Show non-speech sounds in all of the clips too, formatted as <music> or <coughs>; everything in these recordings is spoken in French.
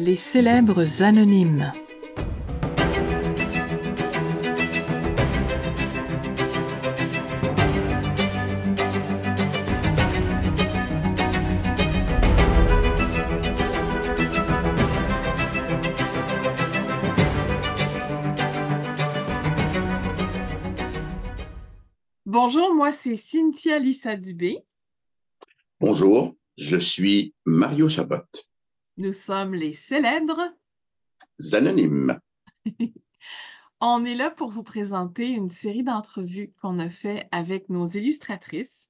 Les célèbres anonymes. Bonjour, moi c'est Cynthia Lissa Dubé. Bonjour, je suis Mario Chabot. Nous sommes les célèbres anonymes. <laughs> On est là pour vous présenter une série d'entrevues qu'on a fait avec nos illustratrices.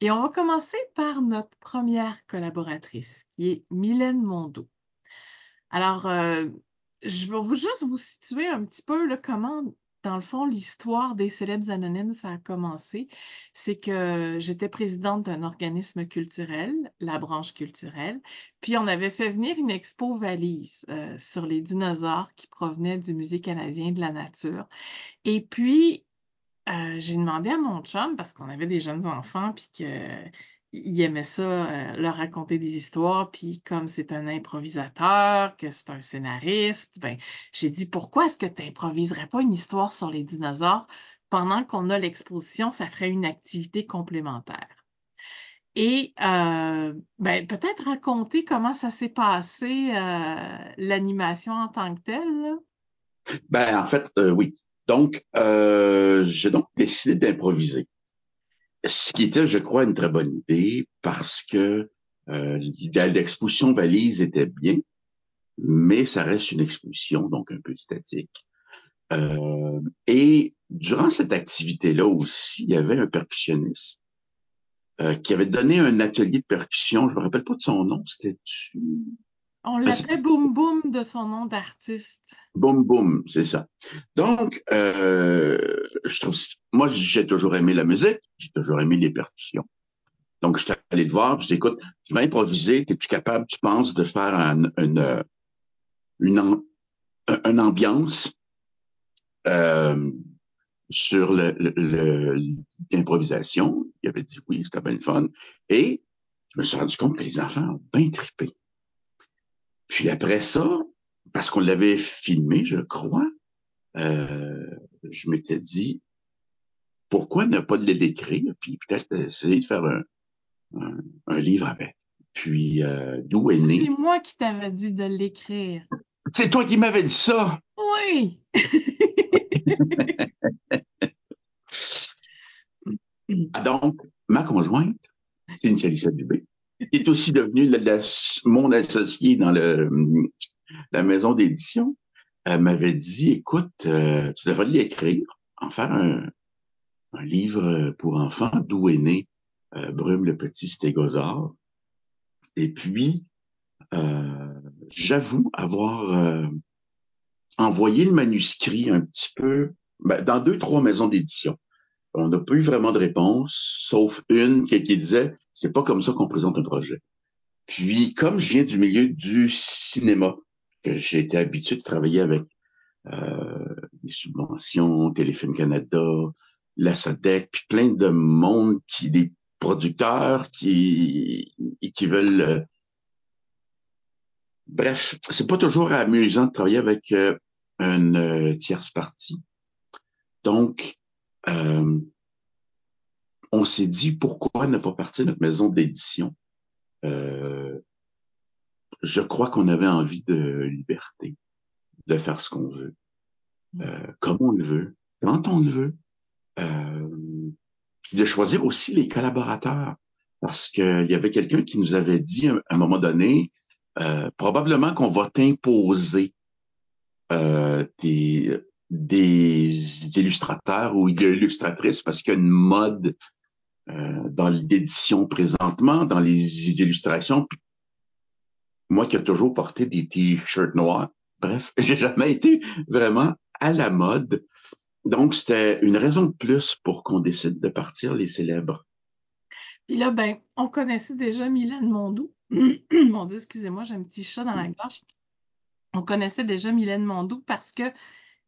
Et on va commencer par notre première collaboratrice, qui est Mylène Mondeau. Alors, euh, je vais vous juste vous situer un petit peu là, comment dans le fond, l'histoire des célèbres anonymes, ça a commencé. C'est que j'étais présidente d'un organisme culturel, la branche culturelle, puis on avait fait venir une expo valise euh, sur les dinosaures qui provenaient du Musée canadien de la nature. Et puis, euh, j'ai demandé à mon chum, parce qu'on avait des jeunes enfants, puis que il aimait ça, euh, leur raconter des histoires, puis comme c'est un improvisateur, que c'est un scénariste, ben j'ai dit pourquoi est-ce que tu improviserais pas une histoire sur les dinosaures pendant qu'on a l'exposition, ça ferait une activité complémentaire? Et euh, ben, peut-être raconter comment ça s'est passé euh, l'animation en tant que telle. Ben en fait oui. Donc j'ai donc décidé d'improviser ce qui était, je crois, une très bonne idée parce que euh, l'exposition valise était bien, mais ça reste une exposition, donc un peu statique. Euh, et durant cette activité-là aussi, il y avait un percussionniste euh, qui avait donné un atelier de percussion. Je me rappelle pas de son nom. C'était on l'appelait Boom Boom de son nom d'artiste. Boom Boom, c'est ça. Donc, euh, je trouve, moi, j'ai toujours aimé la musique, j'ai toujours aimé les percussions. Donc, je suis allé te voir, je dis, écoute, tu vas improviser, es-tu capable, tu penses, de faire un, une, une, une ambiance euh, sur l'improvisation? Le, Il avait dit oui, c'était bien fun. Et je me suis rendu compte que les enfants ont bien trippé. Puis après ça, parce qu'on l'avait filmé, je crois, euh, je m'étais dit, pourquoi ne pas l'écrire, puis peut-être essayer de faire un, un, livre avec. Puis euh, d'où est né? C'est moi qui t'avais dit de l'écrire. C'est toi qui m'avais dit ça. Oui. <laughs> Ah, donc, ma conjointe, c'est une Dubé, est aussi devenue mon associé dans le, la maison d'édition. Elle m'avait dit, écoute, euh, tu devrais l'écrire, en faire un, un, livre pour enfants, d'où est né euh, Brume le petit stégosaure. Et puis, euh, j'avoue avoir euh, envoyé le manuscrit un petit peu ben, dans deux, trois maisons d'édition. On n'a pas eu vraiment de réponse, sauf une qui, qui disait c'est pas comme ça qu'on présente un projet. Puis, comme je viens du milieu du cinéma, que j'ai été habitué de travailler avec euh, des subventions, Téléfilm Canada, la SODEC, puis plein de monde qui, des producteurs qui, qui veulent. Euh, bref, c'est pas toujours amusant de travailler avec euh, une euh, tierce partie. Donc, euh, on s'est dit pourquoi ne pas partir de notre maison d'édition? Euh, je crois qu'on avait envie de liberté, de faire ce qu'on veut, euh, comme on le veut, quand on le veut, euh, de choisir aussi les collaborateurs, parce qu'il y avait quelqu'un qui nous avait dit à un moment donné, euh, probablement qu'on va t'imposer euh, des, des illustrateurs ou des illustratrices parce qu'il y a une mode dans l'édition présentement, dans les illustrations. moi qui ai toujours porté des t-shirts noirs, bref, <laughs> j'ai jamais été vraiment à la mode. Donc, c'était une raison de plus pour qu'on décide de partir les célèbres. Puis là, ben, on connaissait déjà Mylène Mondou. <clears throat> Mon Dieu, excusez-moi, j'ai un petit chat dans la gorge. On connaissait déjà Mylène Mondou parce que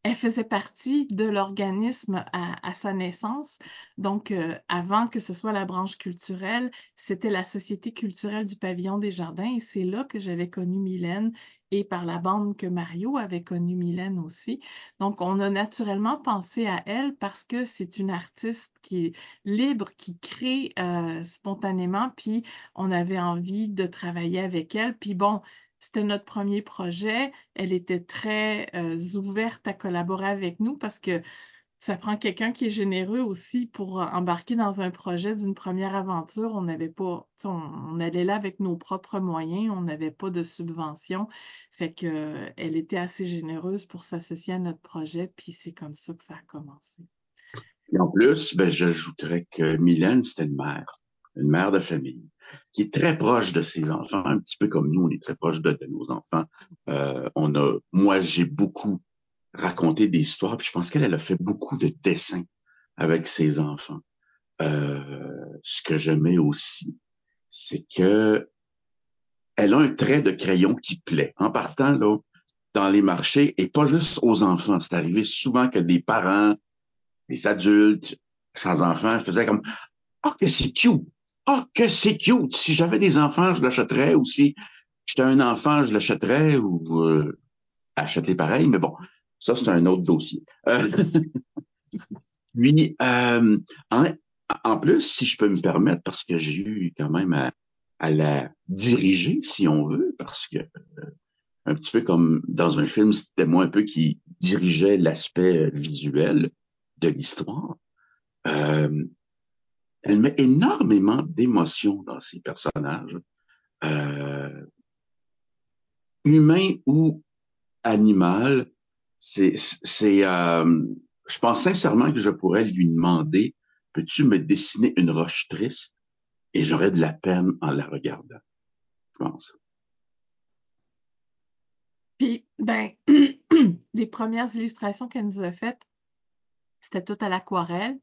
elle faisait partie de l'organisme à, sa naissance. Donc, euh, avant que ce soit la branche culturelle, c'était la Société culturelle du pavillon des jardins et c'est là que j'avais connu Mylène et par la bande que Mario avait connu Mylène aussi. Donc, on a naturellement pensé à elle parce que c'est une artiste qui est libre, qui crée euh, spontanément, puis on avait envie de travailler avec elle. Puis bon, c'était notre premier projet. Elle était très euh, ouverte à collaborer avec nous parce que ça prend quelqu'un qui est généreux aussi pour embarquer dans un projet d'une première aventure. On n'avait pas, on, allait là avec nos propres moyens, on n'avait pas de subvention. Fait que elle était assez généreuse pour s'associer à notre projet, puis c'est comme ça que ça a commencé. Et en plus, ben, j'ajouterais que Mylène, c'était une mère, une mère de famille qui est très proche de ses enfants, un petit peu comme nous, on est très proche de, nos enfants. Euh, on moi, j'ai beaucoup raconté des histoires, puis je pense qu'elle elle a fait beaucoup de dessins avec ses enfants. Euh, ce que j'aimais aussi, c'est que elle a un trait de crayon qui plaît. En partant là, dans les marchés, et pas juste aux enfants. C'est arrivé souvent que des parents, des adultes sans enfants faisaient comme Ah, que c'est cute! Ah, que c'est cute! Si j'avais des enfants, je l'achèterais, ou si j'étais un enfant, je l'achèterais, ou euh, acheter pareil, mais bon, ça, c'est un autre dossier. Euh, <laughs> euh, en, plus, si je peux me permettre, parce que j'ai eu quand même à, la diriger, si on veut, parce que euh, un petit peu comme dans un film, c'était moi un peu qui dirigeait l'aspect visuel de l'histoire. Euh, elle met énormément d'émotions dans ses personnages, euh, humains ou animal. C'est, c'est, euh, je pense sincèrement que je pourrais lui demander, peux-tu me dessiner une roche triste? Et j'aurais de la peine en la regardant. Je pense. Puis, ben, <clears throat> les premières illustrations qu'elle nous a faites, c'était tout à l'aquarelle.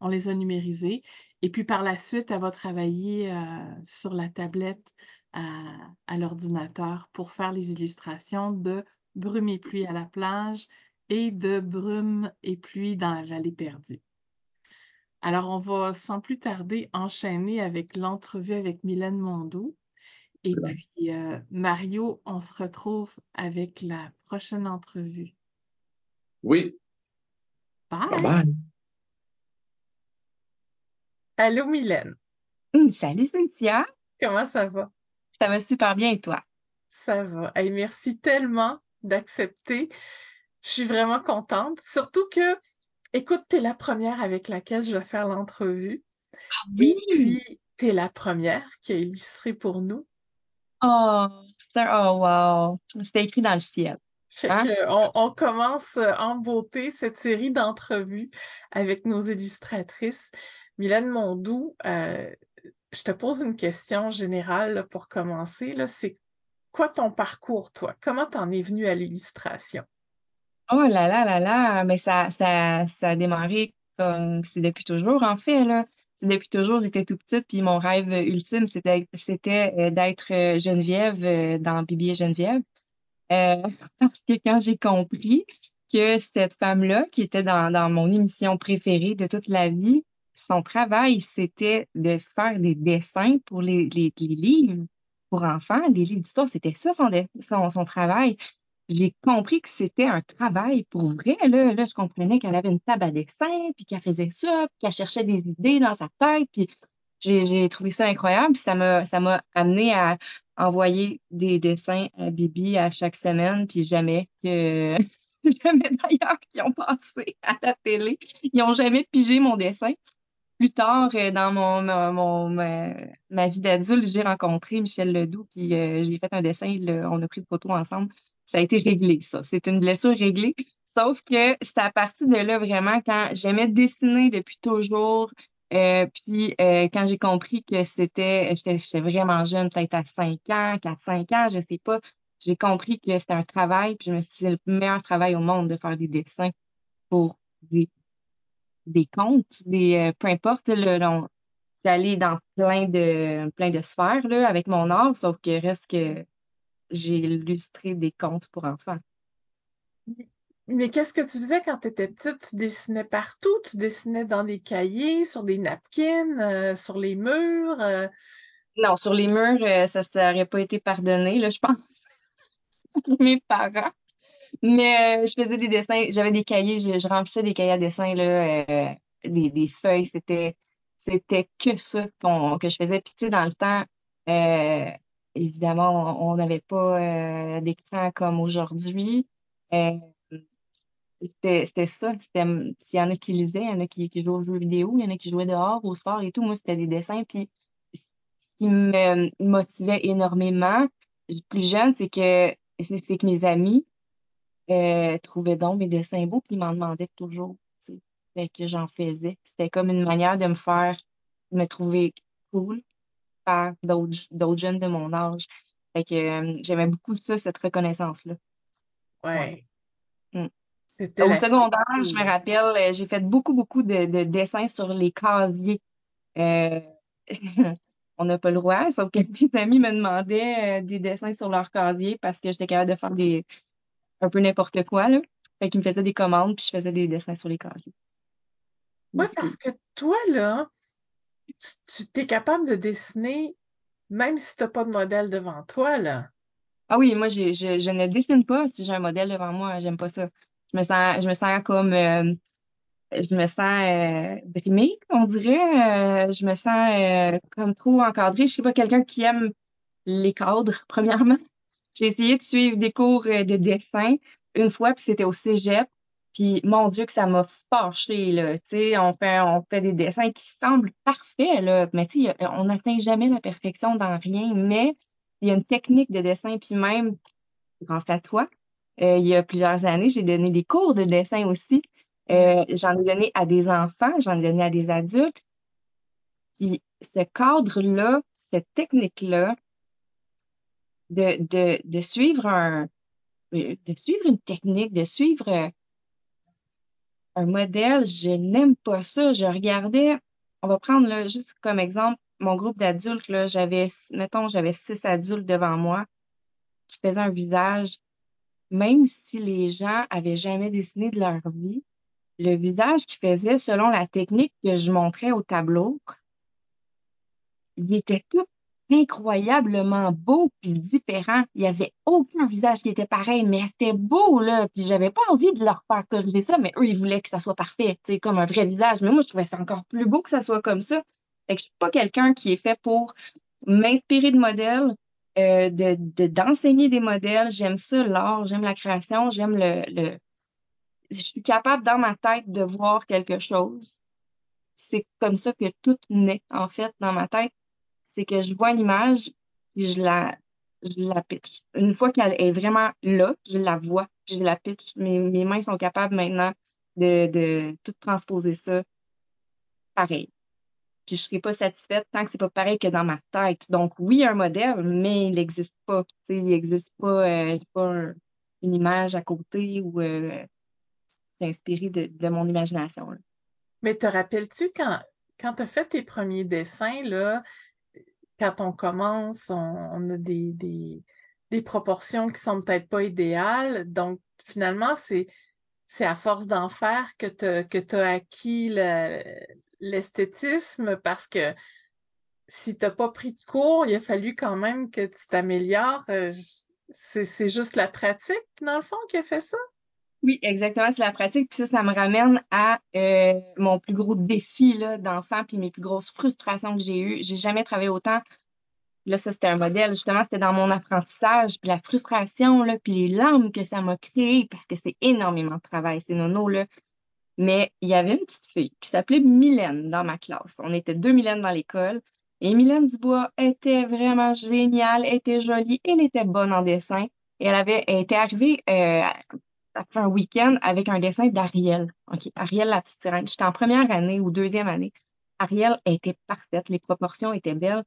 On les a numérisées. Et puis par la suite, elle va travailler euh, sur la tablette à, l'ordinateur pour faire les illustrations de Brume et pluie à la plage et de Brume et pluie dans la vallée perdue. Alors, on va sans plus tarder enchaîner avec l'entrevue avec Mylène Mondou. Et puis, euh, Mario, on se retrouve avec la prochaine entrevue. Oui. Bye bye. Allô, Mylène. Hum, salut, Cynthia. Comment ça va? Ça va super bien et toi? Ça va. Et merci tellement d'accepter. Je suis vraiment contente. Surtout que, écoute, tu es la première avec laquelle je vais faire l'entrevue. Ah oui. Et puis, tu es la première qui a illustré pour nous. Oh, oh wow. C'était écrit dans le ciel. Fait hein? on, on, commence en beauté cette série d'entrevues avec nos illustratrices. Mylène Mondou, euh, je te pose une question générale pour commencer. C'est quoi ton parcours, toi? Comment t'en es venue à l'illustration? Oh là là là là, mais ça, ça, ça a démarré comme c'est depuis toujours, en fait, là. Depuis toujours, j'étais tout petite, puis mon rêve ultime, c'était, c'était euh, d'être euh, Geneviève dans Bibi et Geneviève. <laughs> parce que quand j'ai compris que cette femme-là, qui était dans, dans mon émission préférée de toute la vie, son travail, c'était de faire des dessins pour les, les, livres pour enfants, des livres d'histoire. C'était ça son, travail. J'ai compris que c'était un travail pour vrai. Là, je comprenais qu'elle avait une table à dessin, puis qu'elle faisait ça, puis qu'elle cherchait des idées dans sa tête. J'ai trouvé ça incroyable. Ça m'a ça m'a amené à envoyer des dessins à Bibi à chaque semaine, puis jamais que <laughs> jamais d'ailleurs qui ont passé à la télé. Ils ont jamais pigé mon dessin plus tard, euh, dans mon, ma, vie d'adulte, j'ai rencontré Michel Ledoux, puis euh, j'ai fait un dessin, on a pris une photo ensemble. Ça a été réglé, ça. C'est une blessure réglée. Sauf que c'est à partir de là, vraiment, quand j'aimais dessiner depuis toujours, euh, puis quand j'ai compris que c'était, j'étais vraiment jeune, peut-être à 5 ans, 4-5 ans, je sais pas, j'ai compris que c'était un travail, puis je me suis dit, c'est le meilleur travail au monde de faire des dessins pour des des comptes, des euh, peu importe, j'allais dans plein de plein de sphères là, avec mon art, sauf que reste que j'ai illustré des contes pour enfants. Mais qu'est-ce que tu faisais quand tu étais petite? Tu dessinais partout? Tu dessinais dans des cahiers, sur des napkins, euh, sur les murs? euh? Non, sur les murs, euh, ça n'aurait pas été pardonné, là, je pense, <laughs> pour mes parents. Mais euh, je faisais des dessins, j'avais des cahiers, je, je remplissais des cahiers à dessin, là, euh, des, des feuilles, c'était c'était que ça que je faisais. Puis tu sais, dans le temps, euh, évidemment, on n'avait pas euh, d'écran comme aujourd'hui. Euh, c'était ça. C'était, s'il y en a qui lisaient, il y en a qui, qui jouaient aux jeux vidéo, il y en a qui jouaient dehors, au sport et tout. Moi, c'était des dessins. Puis ce qui me motivait énormément, plus jeune, c'est que c'est que mes amis euh, donc mes dessins beaux, puis ils m'en demandaient toujours. tu sais. Fait que j'en faisais. C'était comme une manière de me faire me trouver cool par d'autres jeunes de mon âge. Fait que euh, j'aimais beaucoup ça, cette reconnaissance-là. Ouais. Ouais. Mm. Au la secondaire, je me rappelle, euh, j'ai fait beaucoup, beaucoup de, de dessins sur les casiers. Euh, <laughs> on n'a pas le droit, sauf que <laughs> mes amis me demandaient des dessins sur leur casier parce que j'étais capable de faire des un peu n'importe quoi, là. Fait qu'ils me faisaient des commandes, puis je faisais des dessins sur les casiers. Oui, Biscuits. parce que toi, là, tu, tu t'es capable de dessiner même si t'as pas de modèle devant toi, là. Ah oui, moi, j'ai- je, je ne dessine pas si j'ai un modèle devant moi. J'aime pas ça. Je me sens, je me sens comme, euh, je me sens euh, brimée, on dirait. Euh, je me sens euh, comme trop encadrée. Je sais pas, quelqu'un qui aime les cadres, <laughs> premièrement. J'ai essayé de suivre des cours euh, de dessin une fois, puis c'était au cégep. Puis mon Dieu que ça m'a fâchée, là. Tu sais, on fait, on fait des dessins qui semblent parfaits, là. Mais tu sais, on n'atteint jamais la perfection dans rien, mais il y a une technique de dessin, puis même grâce à toi, euh, il y a plusieurs années, j'ai donné des cours de dessin aussi. Euh, j'en ai donné à des enfants, j'en ai donné à des adultes. Puis ce cadre-là, cette technique-là, de, de, suivre un, de suivre une technique, de suivre euh, un modèle, je n'aime pas ça. Je regardais, on va prendre là, juste comme exemple, mon groupe d'adultes, là, j'avais, mettons, j'avais six adultes devant moi qui faisaient un visage, même si les gens avaient jamais dessiné de leur vie, le visage qu'ils faisaient selon la technique que je montrais au tableau, il était tout incroyablement beau puis différent. Il y avait aucun visage qui était pareil, mais c'était beau, là. Puis j'avais pas envie de leur faire corriger ça, mais eux, ils voulaient que ça soit parfait, tu comme un vrai visage. Mais moi, je trouvais ça encore plus beau que ça soit comme ça. Fait que je suis pas quelqu'un qui est fait pour m'inspirer de modèles, euh, de, de, d'enseigner des modèles. J'aime ça, l'art, j'aime la création, j'aime le, le, je suis capable dans ma tête de voir quelque chose. C'est comme ça que tout naît, en fait, dans ma tête c'est que je vois une image, puis je la, je la pitch. Une fois qu'elle est vraiment là, je la vois, puis je la pitch. Mes, mes mains sont capables maintenant de, de tout transposer ça pareil. Puis je serai pas satisfaite tant que c'est pas pareil que dans ma tête. Donc oui, un modèle, mais il n'existe pas. Il n'existe pas, euh, pas un- une image à côté ou euh, inspiré de, de mon imagination. Mais te rappelles-tu quand, quand tu as fait tes premiers dessins, là, quand on commence, on, a des, des, proportions qui sont peut-être pas idéales. Donc, finalement, c'est, à force d'en faire que tu tu as acquis le- l'esthétisme parce que si t'as pas pris de cours, il a fallu quand même que tu t'améliores. Euh, c'est juste la pratique, dans le fond, qui a fait ça? Oui, exactement, c'est la pratique. Puis ça, ça me ramène à euh, mon plus gros défi là, d'enfant, puis mes plus grosses frustrations que j'ai eues. J'ai jamais travaillé autant. Là, ça, c'était un modèle. Justement, c'était dans mon apprentissage, puis la frustration, là, puis les larmes que ça m'a créé, parce que c'est énormément de travail, c'est nono, là. Mais il y avait une petite fille qui s'appelait Mylène dans ma classe. On était deux Mylène dans l'école. Et Mylène Dubois était vraiment géniale, elle était jolie, elle était bonne en dessin. Et elle avait, elle était arrivée euh, après un week-end avec un dessin d'Ariel. OK, Ariel la petite sirène. J'étais en première année ou deuxième année. Ariel était parfaite, les proportions étaient belles.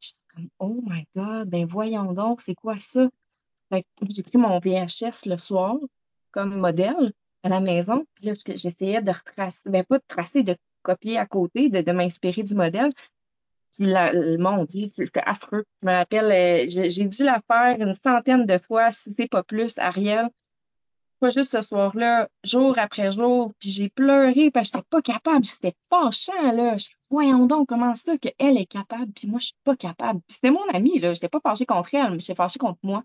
J'étais comme, oh my God, ben voyons donc, c'est quoi ça? J'ai pris mon VHS le soir comme modèle à la maison. Puis là, j'essayais de retracer, ben pas de tracer, de copier à côté, de, m'inspirer du modèle. Puis le- mon Dieu, c'était affreux. Je me rappelle, euh, j'ai dû la faire une centaine de fois, si c'est pas plus, Ariel. Pas juste ce soir-là, jour après jour, puis j'ai pleuré parce que j'étais pas capable, c'était fâchant, là. Je voyons donc comment ça qu'elle est capable, puis moi, je suis pas capable. c'était mon amie, là, j'étais pas fâchée contre elle, mais j'étais fâchée contre moi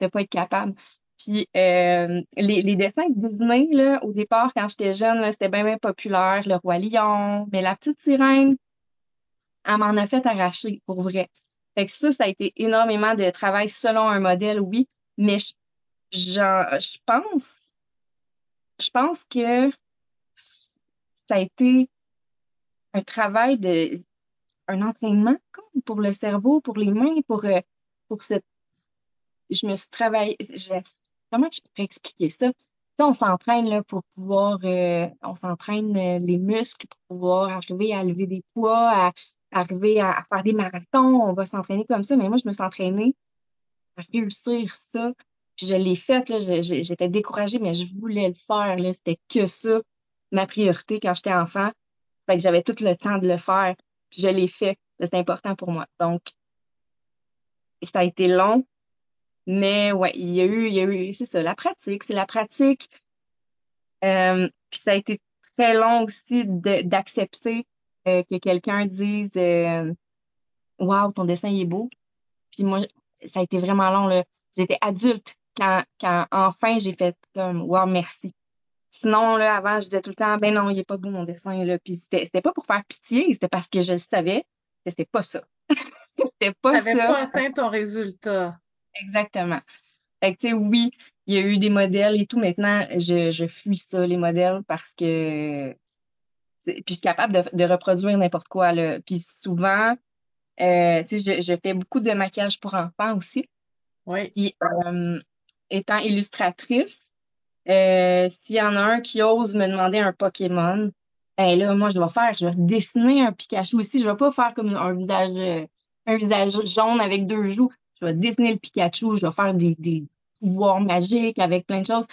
de pas être capable. Puis euh, les, les, dessins de Disney, là, au départ, quand j'étais jeune, c'était bien, bien populaire, le Roi Lion, mais la petite sirène, elle m'en a fait arracher, pour vrai. Fait que ça, ça a été énormément de travail selon un modèle, oui, mais je, je pense, je pense que ça a été un travail de, un entraînement comme pour le cerveau, pour les mains, pour, euh, pour cette, je me suis travaillé, comment je pourrais expliquer ça? on s'entraîne là pour pouvoir, euh, on s'entraîne euh, les muscles pour pouvoir arriver à lever des poids, à, arriver à, faire des marathons, on va s'entraîner comme ça. Mais moi, je me suis entraînée à réussir ça. Je l'ai fait, là, j'étais découragée, mais je voulais le faire. Là, c'était que ça, ma priorité quand j'étais enfant. Fait que j'avais tout le temps de le faire. Puis je l'ai fait. C'est important pour moi. Donc, ça a été long, mais ouais, il y a eu, il y a eu, c'est ça, la pratique, c'est la pratique. Euh, puis ça a été très long aussi d'accepter euh, que quelqu'un dise euh, Wow, ton dessin il est beau. Puis moi, ça a été vraiment long. J'étais adulte quand, quand enfin j'ai fait comme Wow, merci. Sinon, là, avant, je disais tout le temps, ben non, il est pas beau mon dessin. Là. Puis c'était, c'était pas pour faire pitié, c'était parce que je le savais que c'était pas ça. <laughs> c'était pas ça. pas atteint ton résultat. Exactement. Fait que, tu sais, oui, il y a eu des modèles et tout. Maintenant, je, je fuis ça, les modèles, parce que. Puis je suis capable de, de reproduire n'importe quoi. Là. Puis souvent, euh, tu sais, je, je, fais beaucoup de maquillage pour enfants aussi. Oui. Puis, euh, étant illustratrice, euh, s'il y en a un qui ose me demander un Pokémon, ben là, moi, je dois faire, je vais dessiner un Pikachu aussi. Je vais pas faire comme un visage, un visage jaune avec deux joues je vais dessiner le Pikachu, je vais faire des, pouvoirs magiques avec plein de choses.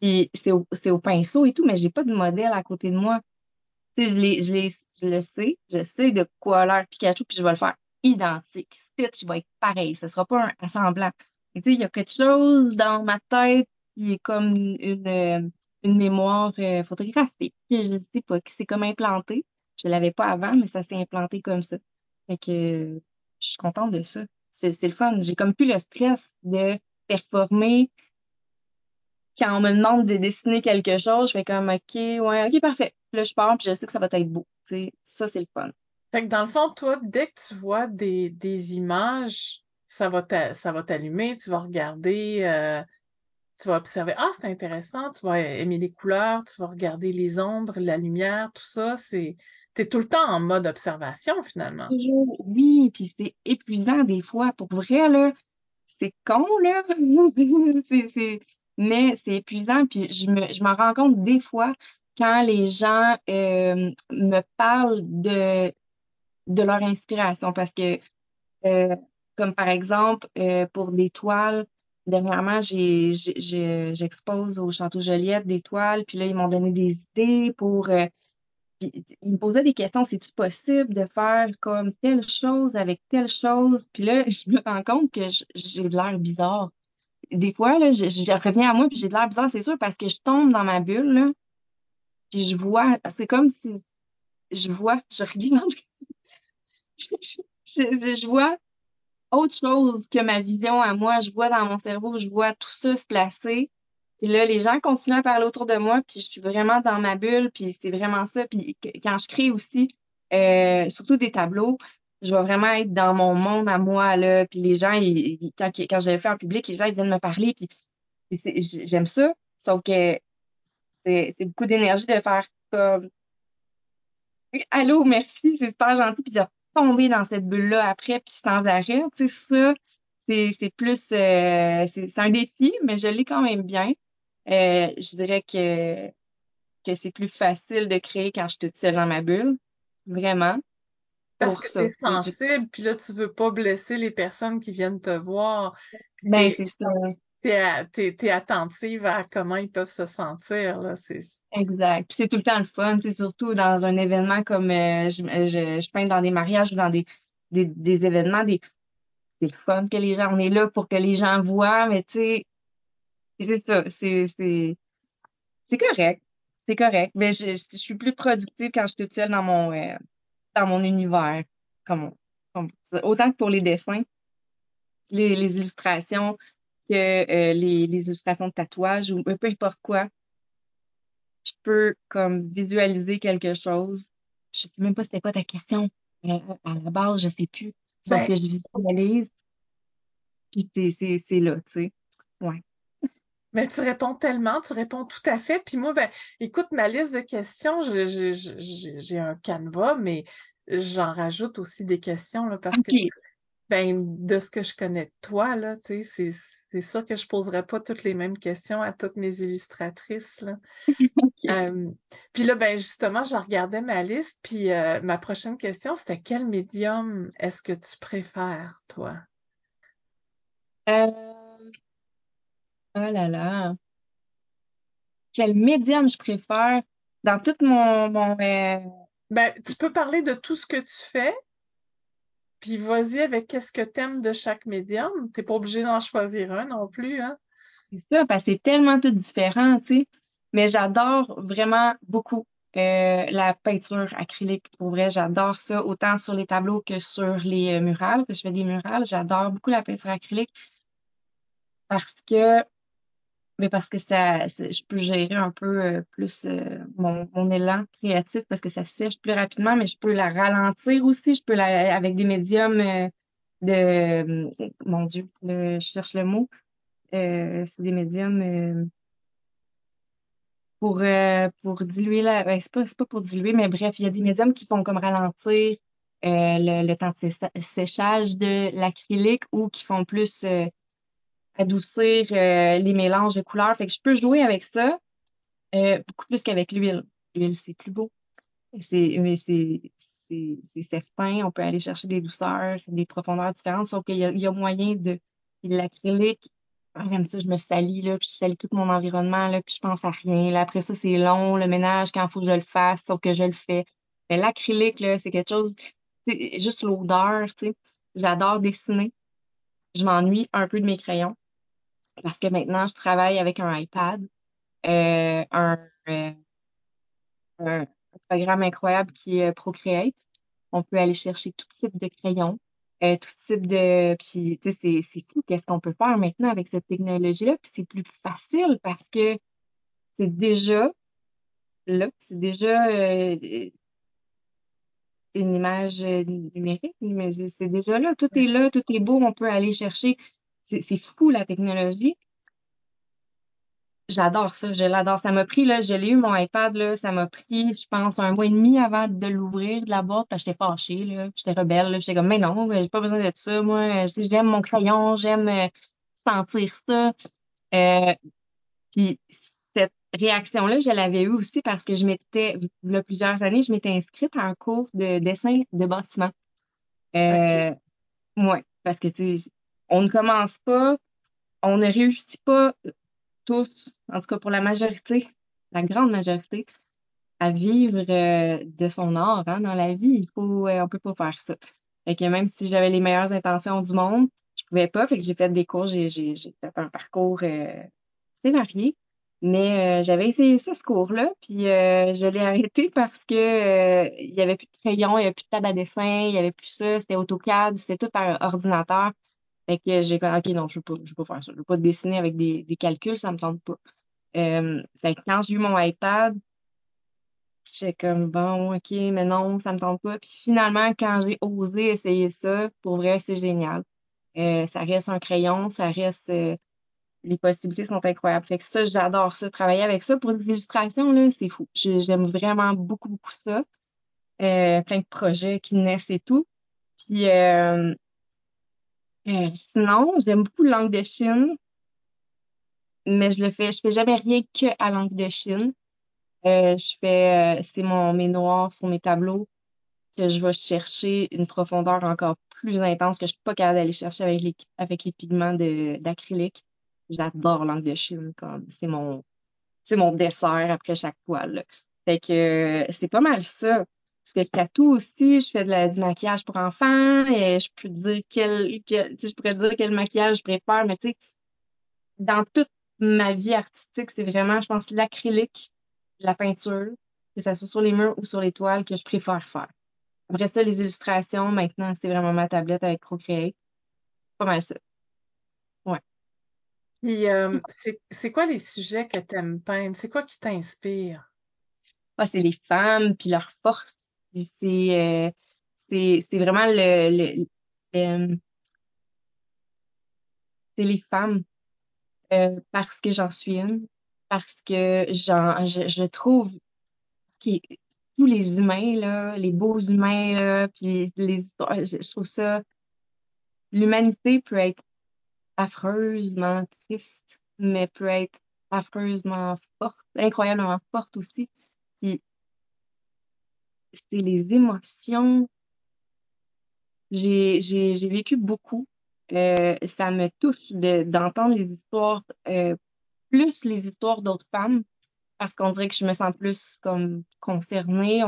Puis c'est au, au, pinceau et tout, mais j'ai pas de modèle à côté de moi. Tu sais, je, je le sais, je sais de quoi a l'air Pikachu, puis je vais le faire identique. Stitch va être pareil, ce sera pas un assemblant. Tu sais, il y a quelque chose dans ma tête qui est comme une, une mémoire euh, photographique. Je sais pas, qui s'est comme implanté. Je l'avais pas avant, mais ça s'est implanté comme ça. Fait que je suis contente de ça c'est le fun. J'ai comme plus le stress de performer. Quand on me demande de dessiner quelque chose, je fais comme OK, ouais, OK, parfait. Puis là, je pars, puis je sais que ça va être beau. sais, ça, c'est le fun. Fait que dans le fond, toi, dès que tu vois des, des images, ça va t'allumer, tu vas regarder, euh, tu vas observer, ah, c'est intéressant, tu vas aimer les couleurs, tu vas regarder les ombres, la lumière, tout ça, c'est tu tout le temps en mode observation, finalement. Oui, puis c'est épuisant des fois. Pour vrai, là, c'est con, là. <laughs> Mais c'est épuisant, puis je me, je m'en rends compte des fois quand les gens euh, me parlent de, de leur inspiration, parce que, euh, comme par exemple, euh, pour des toiles, dernièrement, j'expose au Château Joliette des toiles, puis là, ils m'ont donné des idées pour il me posait des questions, c'est-tu possible de faire comme telle chose avec telle chose? Puis là, <laughs> je me rends compte que j'ai de l'air bizarre. Des fois, là, je, reviens à moi, puis j'ai de l'air bizarre, c'est sûr, parce que je tombe dans ma bulle, là, puis je vois, c'est comme si je vois, je regarde, <laughs> je, je vois autre chose que ma vision à moi. Je vois dans mon cerveau, je vois tout ça se placer. Puis là, les gens continuent à parler autour de moi, puis je suis vraiment dans ma bulle, puis c'est vraiment ça. Puis quand je crée aussi, euh, surtout des tableaux, je vais vraiment être dans mon monde à moi, là. Puis les gens, ils, quand, quand je le fais en public, les gens, ils viennent me parler, puis j'aime ça. Sauf que c'est beaucoup d'énergie de faire comme Allô, merci, c'est super gentil, puis tomber dans cette bulle-là après, puis sans arrêt. Tu sais, ça, c'est plus euh, c'est un défi, mais je l'ai quand même bien. Euh, je dirais que, que c'est plus facile de créer quand je suis toute seule dans ma bulle. Vraiment. Parce que t'es sensible, puis là, tu veux pas blesser les personnes qui viennent te voir. Ben, c'est ça. T'es, es, attentive à comment ils peuvent se sentir, là. Exact. C'est tout le temps le fun, surtout dans un événement comme euh, je, je, je, peins dans des mariages ou dans des, des, événements, des, c'est le fun que les gens, on est là pour que les gens voient, mais tu sais, c'est ça, c'est, correct. C'est correct. Mais je, je suis plus productive quand je suis toute seule dans mon, euh, dans mon univers. Comme, autant que pour les dessins, les illustrations, que euh, les, les illustrations de tatouage ou peu importe quoi. Je peux comme visualiser quelque chose. Je sais même pas c'était quoi ta question. Euh, à la base, je sais plus. Sauf Ben, que je visualise. Puis c'est, c'est, c'est là, tu sais. Ouais. Mais tu réponds tellement, tu réponds tout à fait. Puis moi, ben, écoute, ma liste de questions, j'ai un canevas, mais j'en rajoute aussi des questions là, parce que ben, de ce que je connais de toi, là, tu sais, c'est sûr que je poserai pas toutes les mêmes questions à toutes mes illustratrices, là. <laughs> Euh, puis là, ben justement, je regardais ma liste, puis euh, ma prochaine question, c'était quel médium est-ce que tu préfères, toi? Euh, oh là là. Quel médium je préfère? Dans tout mon, mon euh, Ben, tu peux parler de tout ce que tu fais, puis vas-y avec qu'est-ce que t'aimes de chaque médium. T'es pas obligé d'en choisir un non plus, hein? C'est ça, parce que c'est tellement tout différent, tu sais. Mais j'adore vraiment beaucoup euh, la peinture acrylique. Pour vrai, j'adore ça autant sur les tableaux que sur les euh, murales. Je fais des murales. J'adore beaucoup la peinture acrylique parce que, mais parce que ça, je peux gérer un peu euh, plus euh, mon, mon élan créatif parce que ça sèche plus rapidement, mais je peux la ralentir aussi. Je peux la, avec des médiums euh, de, mon Dieu, je cherche le mot. C'est des médiums. pour, pour diluer la. Ben, c'est pas, c'est pas pour diluer, mais bref, il y a des médiums qui font comme ralentir le, le temps de sé- séchage de l'acrylique ou qui font plus adoucir euh, les mélanges de couleurs. Fait que je peux jouer avec ça euh, beaucoup plus qu'avec l'huile. L'huile, c'est plus beau. C'est, mais c'est, c'est, c'est certain, on peut aller chercher des douceurs, des profondeurs différentes, sauf qu'il y a, il y a moyen de, l'acrylique, ah, j'aime ça, je me salis, là, puis je salis tout mon environnement, là, puis je pense à rien. Là, après ça, c'est long, le ménage, quand il faut que je le fasse, sauf que je le fais. Mais l'acrylique, là, c'est quelque chose, c'est juste l'odeur, tu sais. J'adore dessiner. Je m'ennuie un peu de mes crayons parce que maintenant, je travaille avec un iPad, euh, un, euh, un programme incroyable qui est Procreate. On peut aller chercher tout type de crayons, euh, tout type de... Puis, tu sais, c'est, fou qu'est-ce qu'on peut faire maintenant avec cette technologie-là. Puis c'est plus facile parce que c'est déjà là, c'est déjà euh, une image euh, numérique, mais c'est déjà là. Tout est là, tout est beau, on peut aller chercher. C'est fou la technologie. J'adore ça, je l'adore. Ça m'a pris, là, je l'ai eu mon iPad, là, ça m'a pris, je pense, un mois et demi avant de l'ouvrir, de la boîte, parce que j'étais fâchée, là, j'étais rebelle, là, j'étais comme, mais non, j'ai pas besoin de ça, moi, j'aime mon crayon, j'aime euh, sentir ça. Euh, puis cette réaction-là, je l'avais eue aussi parce que je m'étais, il y a plusieurs années, je m'étais inscrite à un cours de dessin de bâtiment. Euh, ouais, parce que, tu sais, on ne commence pas, on ne réussit pas tous, en tout cas pour la majorité, la grande majorité, à vivre euh, de son art hein, dans la vie. Il faut, euh, on peut pas faire ça. Fait que même si j'avais les meilleures intentions du monde, je pouvais pas. Fait que j'ai fait des cours, j'ai, fait un parcours euh, varié. Mais euh, j'avais essayé ce cours-là, puis je l'ai arrêté parce que il y avait plus de crayon, il y avait plus de table à dessin, il y avait plus ça, c'était AutoCAD, c'était tout par ordinateur. Fait que j'ai dit, OK, non, je veux pas, je veux pas faire ça. Je veux pas dessiner avec des, des calculs, ça me tente pas. Euh, fait que quand j'ai eu mon iPad, j'étais comme, bon, OK, mais non, ça me tente pas. Puis finalement, quand j'ai osé essayer ça, pour vrai, c'est génial. Euh, ça reste un crayon, ça reste, euh, les possibilités sont incroyables. Fait que ça, j'adore ça. Travailler avec ça pour des illustrations, là, c'est fou. J'aime vraiment beaucoup, beaucoup ça. Euh, plein de projets qui naissent et tout. Puis, euh, euh, sinon, j'aime beaucoup le langue de Chine. mais je le fais, je fais jamais rien que à langue de Chine. Euh, je fais, euh, c'est mon, mes noirs sur mes tableaux que je vais chercher une profondeur encore plus intense que je suis pas capable d'aller chercher avec les, avec les pigments d'acrylique. J'adore langue de Chine, comme, c'est mon, c'est mon dessert après chaque toile. Fait que, euh, c'est pas mal ça. Parce que le tatou aussi, je fais de la, du maquillage pour enfants et je peux dire quel, quel, je pourrais dire quel maquillage je préfère, mais tu sais, dans tout ma vie artistique, c'est vraiment, je pense, l'acrylique, la peinture, que ça soit sur les murs ou sur les toiles, que je préfère faire. Après ça, les illustrations, maintenant, c'est vraiment ma tablette avec Procreate. Pas mal ça. Ouais. Et euh, c'est quoi les sujets que tu aimes peindre? C'est quoi qui t'inspire? Ah, c'est les femmes, puis leur force. C'est euh, c'est vraiment le, le c'est les femmes euh, parce que j'en suis une, parce que j'en, je, je trouve que tous les humains, là, les beaux humains, puis les histoires, je, trouve ça, l'humanité peut être affreusement triste, mais peut être affreusement forte, incroyablement forte aussi. Puis c'est les émotions. J'ai, vécu beaucoup euh, ça me touche d'entendre les histoires, euh, plus les histoires d'autres femmes, parce qu'on dirait que je me sens plus comme concernée.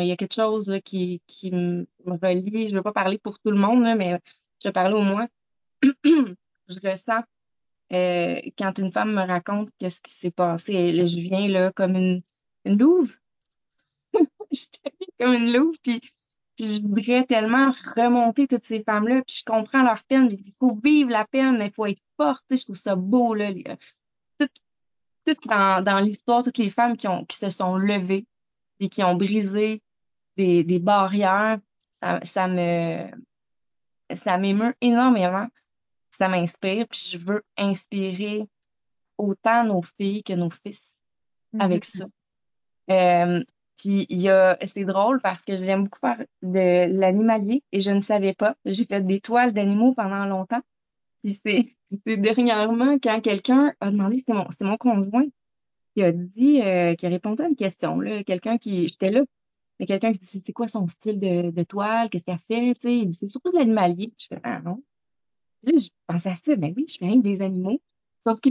il y a quelque chose qui, qui me relie. Je veux pas parler pour tout le monde, mais je vais parler au moins. <clears throat> je ressens euh, quand une femme me raconte qu'est-ce qui s'est passé. je viens là comme une, une louve. <laughs> je comme une louve, puis je voudrais tellement remonter toutes ces femmes-là, puis je comprends leur peine. Il faut vivre la peine, mais il faut être forte. Je trouve ça beau, là. Tout, tout dans, dans l'histoire, toutes les femmes qui, ont, qui se sont levées et qui ont brisé des, des barrières, ça, ça me ça m'émeut énormément. Ça m'inspire, puis je veux inspirer autant nos filles que nos fils avec mm-hmm. ça. Euh, puis il y a, c'est drôle parce que j'aime beaucoup faire de l'animalier et je ne savais pas. J'ai fait des toiles d'animaux pendant longtemps. Puis c'est, <laughs> c'est dernièrement quand quelqu'un a demandé, c'était mon, c'était mon conjoint, qui a dit, euh, qui a répondu à une question, là, quelqu'un qui, j'étais là, mais quelqu'un qui dit, c'est quoi son style de, de toile, qu'est-ce qu'elle fait, tu sais, c'est surtout de l'animalier. Je fais, ah non. je pensais à ça, ben oui, je fais rien des animaux. Sauf que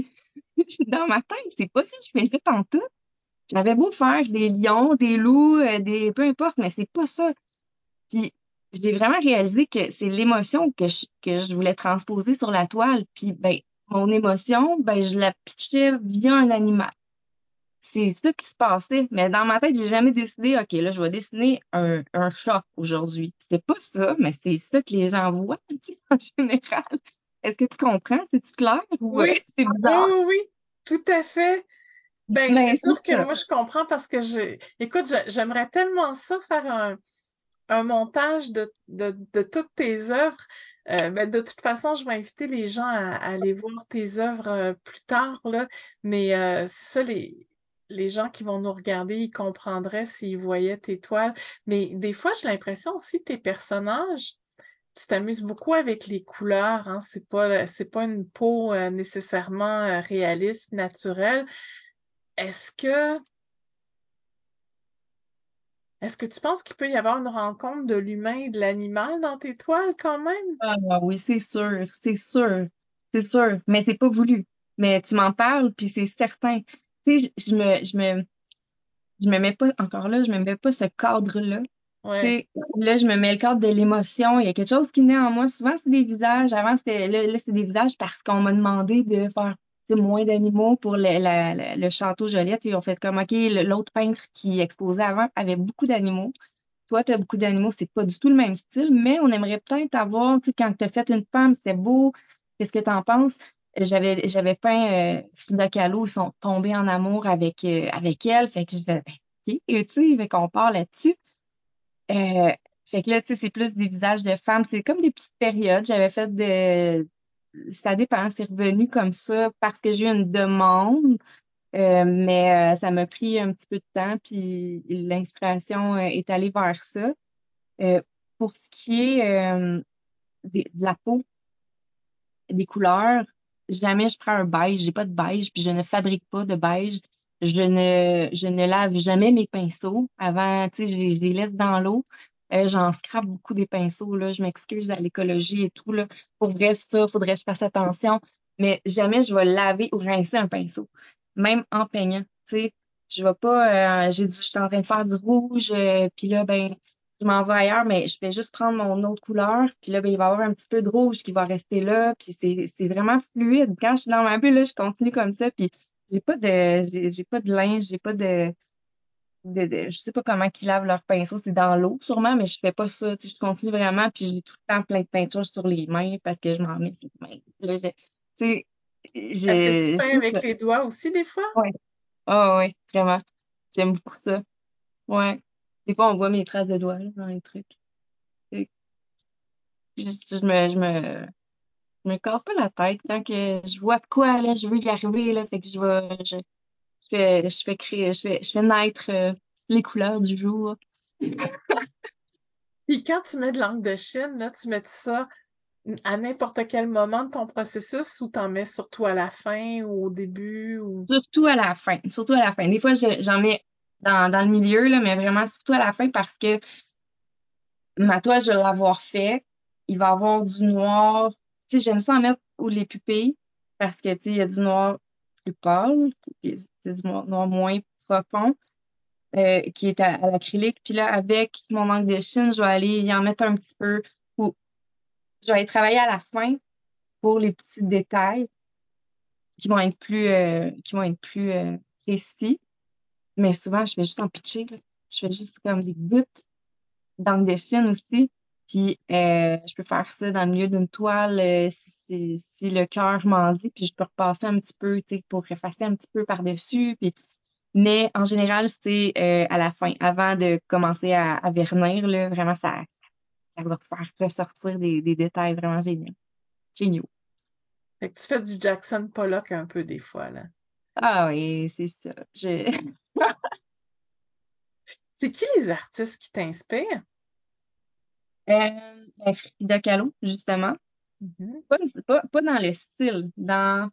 <laughs> dans ma tête, c'est pas ça que je faisais tantôt. J'avais beau faire des lions, des loups, euh, des peu importe, mais c'est pas ça. Puis j'ai vraiment réalisé que c'est l'émotion que je, que je voulais transposer sur la toile. Puis ben mon émotion, ben je la pitchais via un animal. C'est ça qui se passait. Mais dans ma tête, j'ai jamais décidé, OK, là, je vais dessiner un, un chat aujourd'hui. C'était pas ça, mais c'est ça que les gens voient, <laughs> en général. Est-ce que tu comprends? C'est-tu clair? Ou oui, c'est bizarre? Oui, oui, tout à fait. Ben, c'est sûr que moi, je comprends parce que je, écoute, j'aimerais tellement ça faire un, un montage de, de, de toutes tes œuvres. Euh, ben, de toute façon, je vais inviter les gens à, aller voir tes œuvres euh, plus tard, là. Mais euh, ça, les, les gens qui vont nous regarder, ils comprendraient s'ils voyaient tes toiles. Mais des fois, j'ai l'impression aussi tes personnages, tu t'amuses beaucoup avec les couleurs, hein. C'est pas, c'est pas une peau euh, nécessairement réaliste, naturelle. Est-ce que est-ce que tu penses qu'il peut y avoir une rencontre de l'humain et de l'animal dans tes toiles quand même? Ah oui, c'est sûr, c'est sûr, c'est sûr, mais c'est pas voulu. Mais tu m'en parles, puis c'est certain. Tu sais, je, me, je me, je me mets pas encore là, je me mets pas ce cadre-là. Ouais. Là, je me mets le cadre de l'émotion. Il y a quelque chose qui naît en moi. Souvent, c'est des visages. Avant, c'était là, là c'est des visages parce qu'on m'a demandé de faire moins d'animaux pour le, le, château Joliette. Ils ont fait comme, OK, l'autre peintre qui exposait avant avait beaucoup d'animaux. Toi, tu as beaucoup d'animaux, c'est pas du tout le même style, mais on aimerait peut-être avoir, tu sais, quand tu as fait une femme, c'est beau, qu'est-ce que tu en penses? J'avais, j'avais peint euh, Frida Kahlo, ils sont tombés en amour avec, euh, avec elle, fait que je vais, ben, OK, tu sais, qu'on part là-dessus. Euh, fait que là, tu sais, c'est plus des visages de femmes, c'est comme des petites périodes. J'avais fait de, ça dépend, c'est revenu comme ça parce que j'ai eu une demande, euh, mais euh, ça m'a pris un petit peu de temps, puis l'inspiration euh, est allée vers ça. pour ce qui est de la peau, des couleurs, jamais je prends un beige, j'ai pas de beige, puis je ne fabrique pas de beige. Je ne, je ne lave jamais mes pinceaux. Avant, tu sais, je les laisse dans l'eau. Euh, j'en scrape beaucoup des pinceaux. Je m'excuse à l'écologie et tout, là. Pour vrai, ça, faudrait que je fasse attention. Mais jamais je vais laver ou rincer un pinceau. Même en peignant, sais. Je vais pas, euh, j'ai dit, je suis en train de faire du rouge, euh, puis là, ben, je m'en vais ailleurs, mais je vais juste prendre mon autre couleur, puis là, ben, il va y avoir un petit peu de rouge qui va rester là, puis c'est, vraiment fluide. Quand je suis dans ma bulle, je continue comme ça, puis j'ai pas de, j'ai pas de linge, j'ai pas de, de, de- je sais pas comment ils lavent leur pinceau, c'est dans l'eau sûrement, mais je fais pas ça, tu sais, je continue vraiment, puis j'ai tout le temps plein de peinture sur les mains parce que je m'en mets sur les mains. Là, je- tu peins avec ça. les doigts aussi des fois? Ouais. Ah ouais, vraiment. J'aime beaucoup ça. Ouais. Des fois, on voit mes traces de doigts là, dans les trucs. Et juste, je me, je me, je me casse pas la tête quand que je vois de quoi, là, je veux y arriver, là, fait que je vais, je, je fais, je créer, je je naître euh, les couleurs du jour. <laughs> Puis quand tu mets de l'encre de Chine, là, tu mets ça à n'importe quel moment de ton processus ou t'en mets surtout à la fin ou au début ou... Surtout à la fin. Surtout à la fin. Des fois, je- j'en mets dans, dans le milieu, là, mais vraiment surtout à la fin parce que ma toile, je vais l'avoir fait. Il va y avoir du noir. Tu sais, j'aime ça en mettre où les pupilles parce que, tu sais, il y a du noir plus pâle, c'est du noir, moins profond, euh, qui est à, l'acrylique. Puis là, avec mon encre de Chine, je vais aller y en mettre un petit peu. Ou, je vais aller travailler à la fin pour les petits détails qui vont être plus, euh, qui vont être plus euh, précis. Mais souvent, je fais juste en pitcher, là. Je fais juste comme des gouttes d'encre de Chine aussi. Puis euh, je peux faire ça dans le milieu d'une toile euh, si, le cœur m'en dit, puis je peux repasser un petit peu, tu sais, pour effacer un petit peu par-dessus. Puis... Mais en général, c'est euh, à la fin, avant de commencer à, à vernir, là, vraiment, ça, ça va faire ressortir des, des détails vraiment géniaux. Géniaux. Fait que tu fais du Jackson Pollock un peu des fois, là. Ah oui, c'est ça. Je... <laughs> C'est qui les artistes qui t'inspirent? Euh, ben, Frida Kahlo, justement. Mhm. Pas, pas, pas dans le style, dans,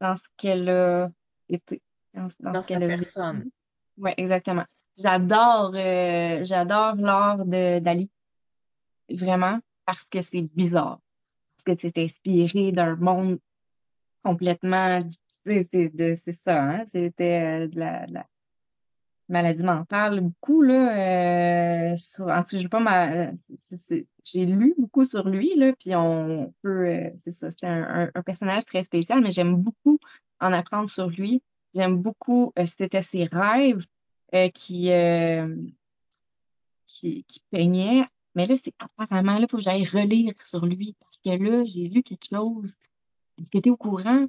dans ce qu'elle a été, dans, dans Dans ce sa qu'elle a vécu. personne. Ouais, exactement. J'adore, euh, j'adore l'art de Dali, vraiment, parce que c'est bizarre, parce que c'est inspiré d'un monde complètement, c'est ça, hein, c'était euh, de la, de la maladie mentale, beaucoup là. Euh, sur, en tout pas ma, j'ai lu beaucoup sur lui là, puis on peut, euh, c'est ça, c'est un, personnage très spécial, mais j'aime beaucoup en apprendre sur lui. J'aime beaucoup, euh, c'était ses rêves euh, qui, euh, qui, qui peignait. Mais là, c'est apparemment, là, faut que j'aille relire sur lui parce que là, j'ai lu quelque chose. Est-ce que au courant?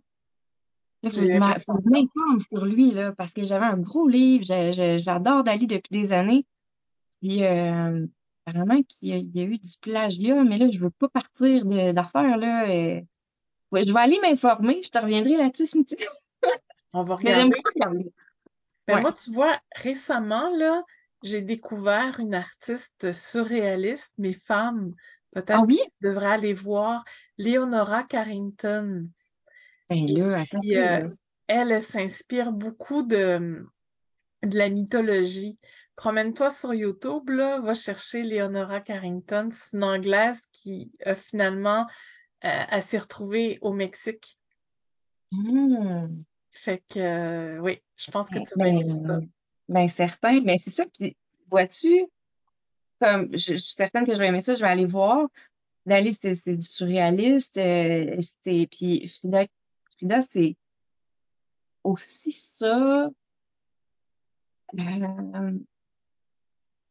Là, que je que que m'informe sur lui, là, parce que j'avais un gros livre. J'adore Dali depuis des années. Puis, euh, apparemment qu'il y, a il y a eu du plagiat, mais là, je veux pas partir d'affaires, là. Ouais, je vais aller m'informer. Je te reviendrai là-dessus, Cynthia. On va <laughs> Mais regarder. beaucoup regarder. Ben Ouais. moi, tu vois, récemment, là, j'ai découvert une artiste surréaliste, mais femme. Ah Peut-être que oui? tu devrais aller voir Leonora Carrington. Ben là, attends puis, euh, elle, elle s'inspire beaucoup de, de la mythologie. Promène-toi sur YouTube, là, va chercher Leonora Carrington. C'est une Anglaise qui a finalement, euh, elle s'est retrouvée au Mexique. Hmm. Fait que, euh, oui, je pense que Ben, tu vas aimer ça. ben, ben, certain, mais c'est ça. Puis, vois-tu, comme je, je suis certaine que je vais aimer ça, je vais aller voir. Dali, c'est c'est du surréaliste. euh, c'est, puis Frida, Frida, c'est aussi ça. euh,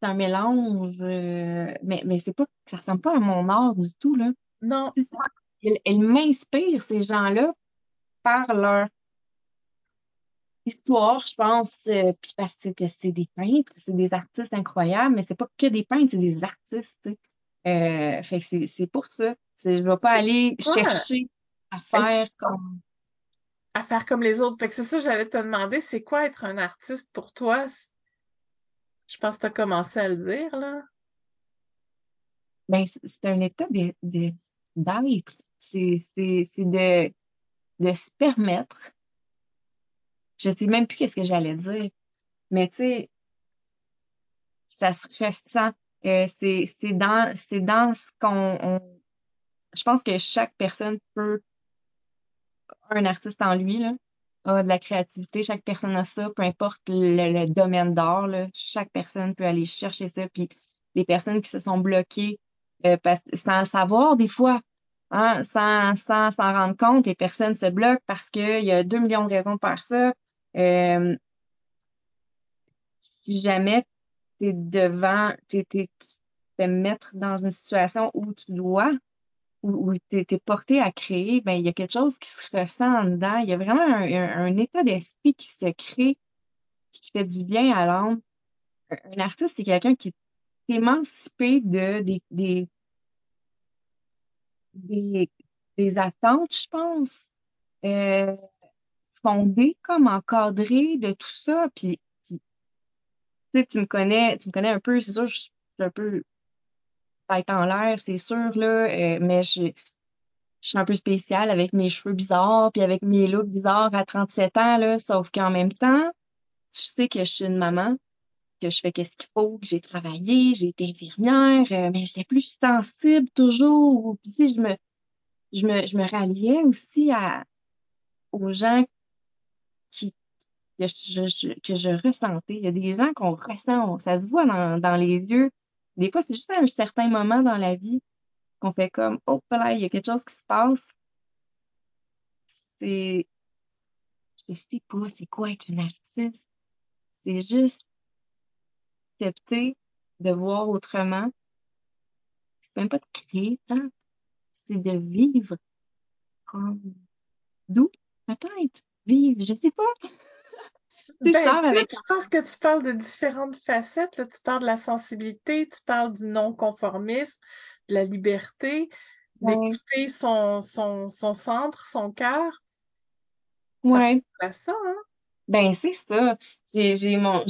c'est un mélange, euh, mais, mais c'est pas, ça ressemble pas à mon art du tout, là. Non, elle, elle m'inspire, ces gens-là, par leur histoire, je pense, euh, puis parce que c'est des peintres, c'est des artistes incroyables, mais c'est pas que des peintres, c'est des artistes. Euh, fait que c'est pour ça. Je vais pas aller chercher à faire comme... à faire comme les autres? Fait que c'est ça, j'allais te demander, c'est quoi être un artiste pour toi? Je pense que tu as commencé à le dire, là. Ben, c'est un état de, de- d'être. C'est de, de se permettre. Je sais même plus qu'est-ce que j'allais dire, mais tu sais, ça se ressent. Euh, c'est dans, dans ce qu'on... on- Je pense que chaque personne peut un artiste en lui, là, a de la créativité. Chaque personne a ça, peu importe le, le domaine d'art. Chaque personne peut aller chercher ça. Puis des personnes qui se sont bloquées euh, sans le savoir des fois, hein, sans s'en rendre compte, et personne se bloque parce qu'il y a deux millions de raisons de faire ça. Euh, si jamais tu es devant, tu te mettre dans une situation où tu dois, où, tu es, porté à créer, ben il y a quelque chose qui se ressent en dedans. Il y a vraiment un, état d'esprit qui se crée, qui fait du bien à l'âme. Un, artiste, c'est quelqu'un qui est émancipé de des, des, des, attentes, je pense, euh, fondées comme encadrées de tout ça. Puis, tu me connais, tu me connais un peu, c'est sûr, je suis un peu tête en l'air, c'est sûr, là, euh, mais je, je suis un peu spéciale avec mes cheveux bizarres, puis avec mes looks bizarres à 37 ans, là, sauf qu'en même temps, tu sais que je suis une maman, que je fais qu'est-ce qu'il faut, que j'ai travaillé, j'ai été infirmière, euh, mais j'étais plus sensible toujours. Puis si je me, je me, je me ralliais aussi à, aux gens qui, que je, que je ressentais. Il y a des gens qu'on ressent, ça se voit dans, dans les yeux. Des fois, c'est juste à un certain moment dans la vie qu'on fait comme, oh, là, il y a quelque chose qui se passe. C'est, je sais pas, c'est quoi être une artiste? C'est juste accepter de voir autrement. C'est même pas de créer tant, c'est de vivre comme d'où? Peut-être vivre, je sais pas. Ben, je pense que tu parles de différentes facettes. Là. Tu parles de la sensibilité, tu parles du non-conformisme, de la liberté, d'écouter son, son, son centre, son cœur. Ouais. Ça, ça, hein? Ben, c'est ça. J'ai, j'ai mon,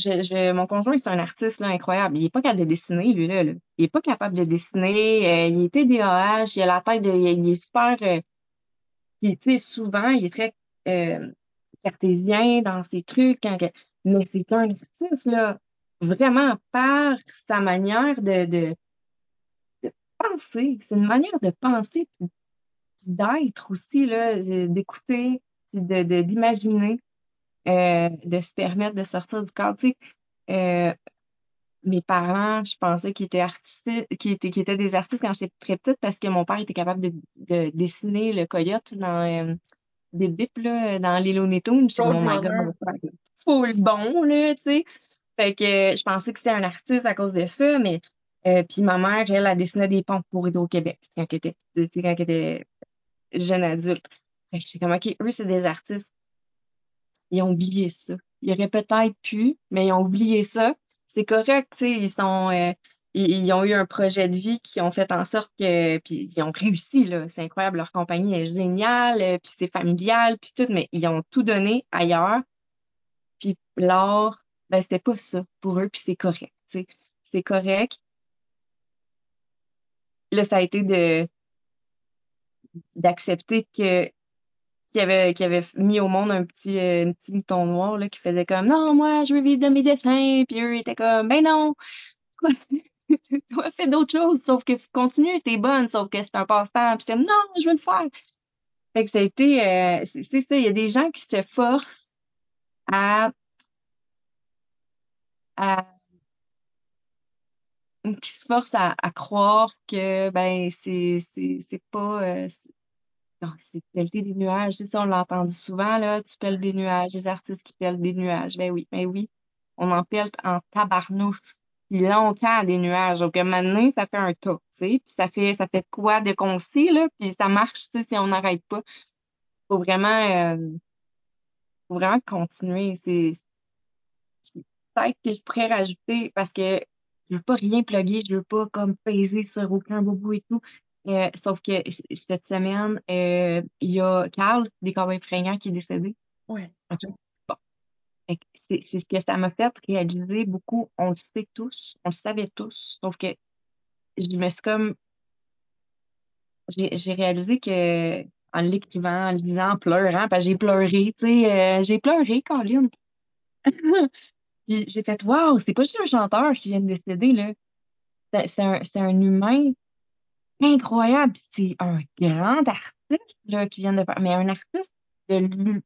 mon conjoint, c'est un artiste là, incroyable. Il est pas capable de dessiner, lui, là. là. Il est pas capable de dessiner. Euh, il était DAH, il a la tête de. Il est super. Euh, tu sais, souvent, il est très euh, cartésien dans ses trucs. mais c'est un artiste, là, vraiment par sa manière de, de, de penser. C'est une manière de penser puis, d'être aussi, là, d'écouter, de, de, d'imaginer. Euh, de se permettre de sortir du cadre. Euh, mes parents, je pensais qu'ils étaient artistes, qu'ils étaient, étaient des artistes quand j'étais très petite parce que mon père était capable de, de dessiner le coyote dans euh, des bips là, dans les Looney Tunes. Je mon my God, full bon là, tu sais. Fait que je pensais que c'était un artiste à cause de ça, mais puis ma mère, elle, a dessiné des ponts pour au Québec quand elle était, quand elle était jeune adulte. Fait que j'étais comme ok, eux c'est des artistes ils ont oublié ça. Ils auraient peut-être pu, mais ils ont oublié ça. C'est correct, tu sais, ils sont, euh, ils, ont eu un projet de vie qui ont fait en sorte que, puis ils ont réussi là. C'est incroyable, leur compagnie est géniale, euh, puis c'est familial, puis tout, mais ils ont tout donné ailleurs. Puis l'art, ben c'était pas ça pour eux, puis c'est correct, tu sais, c'est correct. Là, ça a été de d'accepter que qui avait, qui avait mis au monde un petit, euh, un petit mouton noir là, qui faisait comme Non, moi, je veux vivre de mes dessins. Puis eux étaient comme Ben non, <laughs> <laughs> toi, fais d'autres choses, sauf que continue, t'es bonne, sauf que c'est un passe-temps. Puis j'étais Non, je veux le faire. Fait que ça a été, euh, c'est ça, il y a des gens qui se forcent à, à qui se forcent à, croire que ben c'est c'est pas euh, donc, c'est pelleter des nuages. C'est ça, on l'a entendu souvent, là. Tu pelles des nuages, les artistes qui pellent des nuages. Ben oui, ben oui. On en pèle en tabarnouche. Puis longtemps, des nuages. Donc, maintenant, ça fait un tas, tu sais. Puis ça fait, ça fait quoi de concis, là? Puis ça marche, tu sais, si on n'arrête pas. Faut vraiment, euh, faut vraiment continuer. C'est, peut-être que je pourrais rajouter, parce que je veux pas rien plugger, je veux pas comme peser sur aucun bobo et tout. Euh, sauf que cette semaine, euh, il y a Carl des Cowboys fringants qui est décédé. Oui. Bon. C'est ce que ça m'a fait réaliser beaucoup. On le sait tous, on le savait tous, sauf que je me suis comme j'ai réalisé que en l'écrivant, en le disant, en pleurant, parce que j'ai pleuré, tu sais, euh, j'ai pleuré, Colin. <laughs> j'ai fait, waouh, c'est pas juste un chanteur qui vient de décéder, là. C'est un, un humain incroyable. C'est un grand artiste là, qui vient de faire, mais un artiste de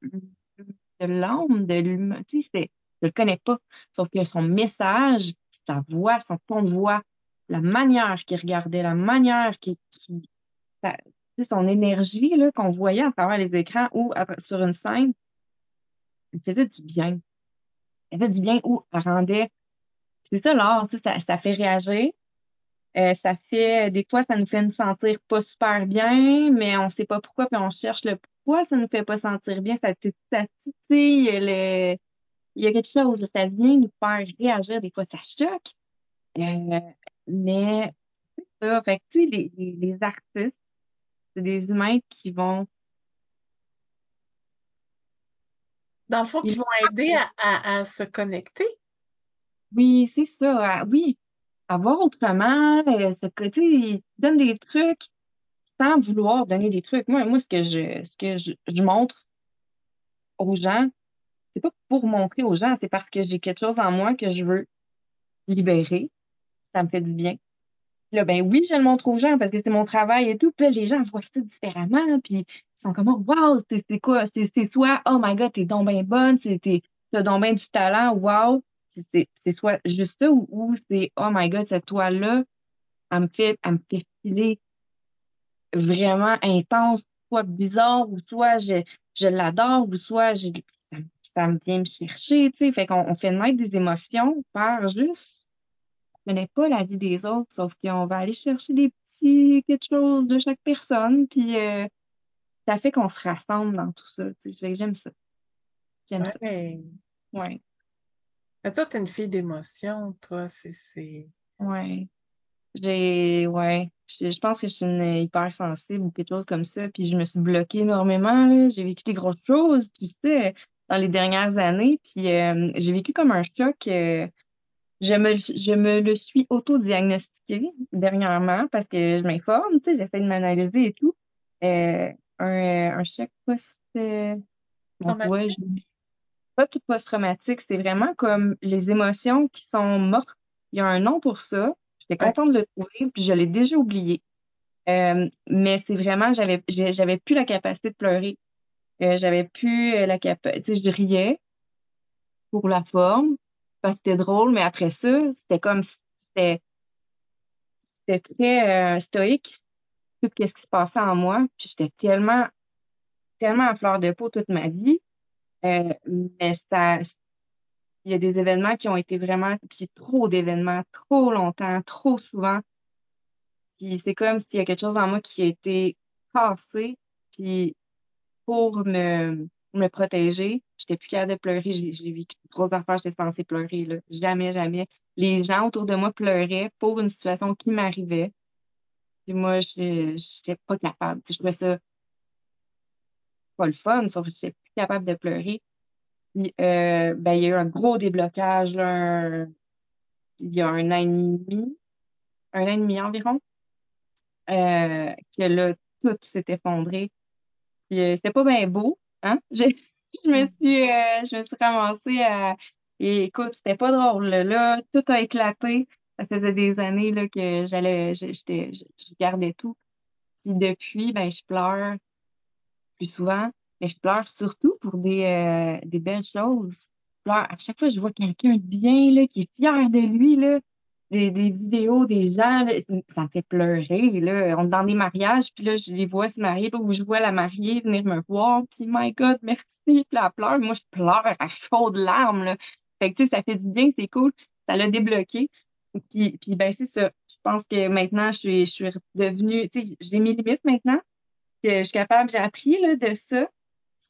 l'âme, de l'humain. Tu sais, je le connais pas. Sauf que son message, sa voix, son ton de voix, la manière qu'il regardait, la manière qui, qui son énergie là qu'on voyait à travers les écrans ou sur une scène, faisait du bien. Elle faisait du bien ou elle rendait. C'est ça l'art, ça, ça fait réagir. Euh, ça fait, des fois, ça nous fait nous sentir pas super bien, mais on sait pas pourquoi, puis on cherche le pourquoi ça nous fait pas sentir bien. Ça, ça titille le, il y a quelque chose, ça vient nous faire réagir. Des fois, ça choque. Euh, mais c'est ça. Fait que, tu sais, les, les, artistes, c'est des humains qui vont. Dans le fond, qui vont aider à, à, se connecter. Oui, c'est ça. oui, à voir autrement. Euh, ce côté, ils donnent des trucs sans vouloir donner des trucs. Moi, moi ce que je, ce que je, je montre aux gens, c'est pas pour montrer aux gens, c'est parce que j'ai quelque chose en moi que je veux libérer. Ça me fait du bien. Là, ben oui, je le montre aux gens parce que c'est mon travail et tout. Puis les gens voient ça différemment. Puis ils sont comme, wow, c'est quoi? C'est soit, oh my god, t'es donc bien bonne, t'as donc bien du talent, wow. C'est soit juste ça ou, c'est, oh my god, cette toile-là, elle me elle me fait filer vraiment intense, soit bizarre, ou soit je, je l'adore, ou soit je, ça me vient me chercher, tu sais. Fait qu'on on fait naître des émotions par juste, ce n'est pas la vie des autres, sauf qu'on va aller chercher des petits quelque chose de chaque personne, puis euh, ça fait qu'on se rassemble dans tout ça, tu sais. J'aime ça. J'aime ça. Ouais. Mais toi, t'es une fille d'émotion, toi, c'est... Ouais. J'ai, ouais, je, pense que je suis une hypersensible ou quelque chose comme ça, puis je me suis bloquée énormément, J'ai vécu des grosses choses, tu sais dans les dernières années. Puis euh, j'ai vécu comme un choc. Euh, je me, je me le suis auto-diagnostiqué dernièrement parce que je m'informe, tu sais, j'essaie de m'analyser et tout. Euh, un, un choc post traumatique. pas tout post-traumatique, c'est vraiment comme les émotions qui sont mortes. Il y a un nom pour ça. J'étais contente de le trouver, puis je l'ai déjà oublié. mais c'est vraiment, j'avais, j'avais plus la capacité de pleurer. Euh, j'avais plus euh, la capacité, je riais pour la forme, parce que c'était drôle, mais après ça, c'était comme c'était c'était très euh, stoïque, tout ce qui se passait en moi, puis j'étais tellement tellement à fleur de peau toute ma vie, mais ça il y a des événements qui ont été vraiment, puis trop d'événements, trop longtemps, trop souvent. Puis c'est comme s'il y a quelque chose en moi qui a été cassé, puis pour me, me protéger. J'étais plus capable de pleurer. J'ai vécu trois affaires, j'étais censée pleurer. Là. Jamais, jamais. Les gens autour de moi pleuraient pour une situation qui m'arrivait. Puis moi, je n'étais pas capable. je trouvais ça pas le fun, sauf que j'étais plus capable de pleurer. Puis, euh, ben, il y a eu un gros déblocage, là, il y a un an et demi, un an et demi environ, euh, que là, tout s'est effondré. Euh, c'était pas bien beau, hein? <laughs> Je, me suis, euh, je me suis ramassée à, et écoute, c'était pas drôle, là. Tout a éclaté. Ça faisait des années, là, que j'allais, j'étais, je, gardais tout. Puis depuis, ben, je pleure plus souvent. Mais je pleure surtout pour des, euh, des belles choses. Je pleure à chaque fois je vois quelqu'un de bien, là, qui est fier de lui, là des, des vidéos des gens, ça me fait pleurer. Là. On est dans des mariages, puis là, je les vois se marier, où je vois la mariée venir me voir, puis my God, merci, puis elle pleure. Moi, je pleure à chaudes larmes. Là. Fait que, tu sais, ça fait du bien, c'est cool. Ça l'a débloqué. Puis, puis ben, c'est ça. Je pense que maintenant, je suis, je suis devenue, tu sais, j'ai mes limites maintenant. Que je suis capable, j'ai appris là, de ça.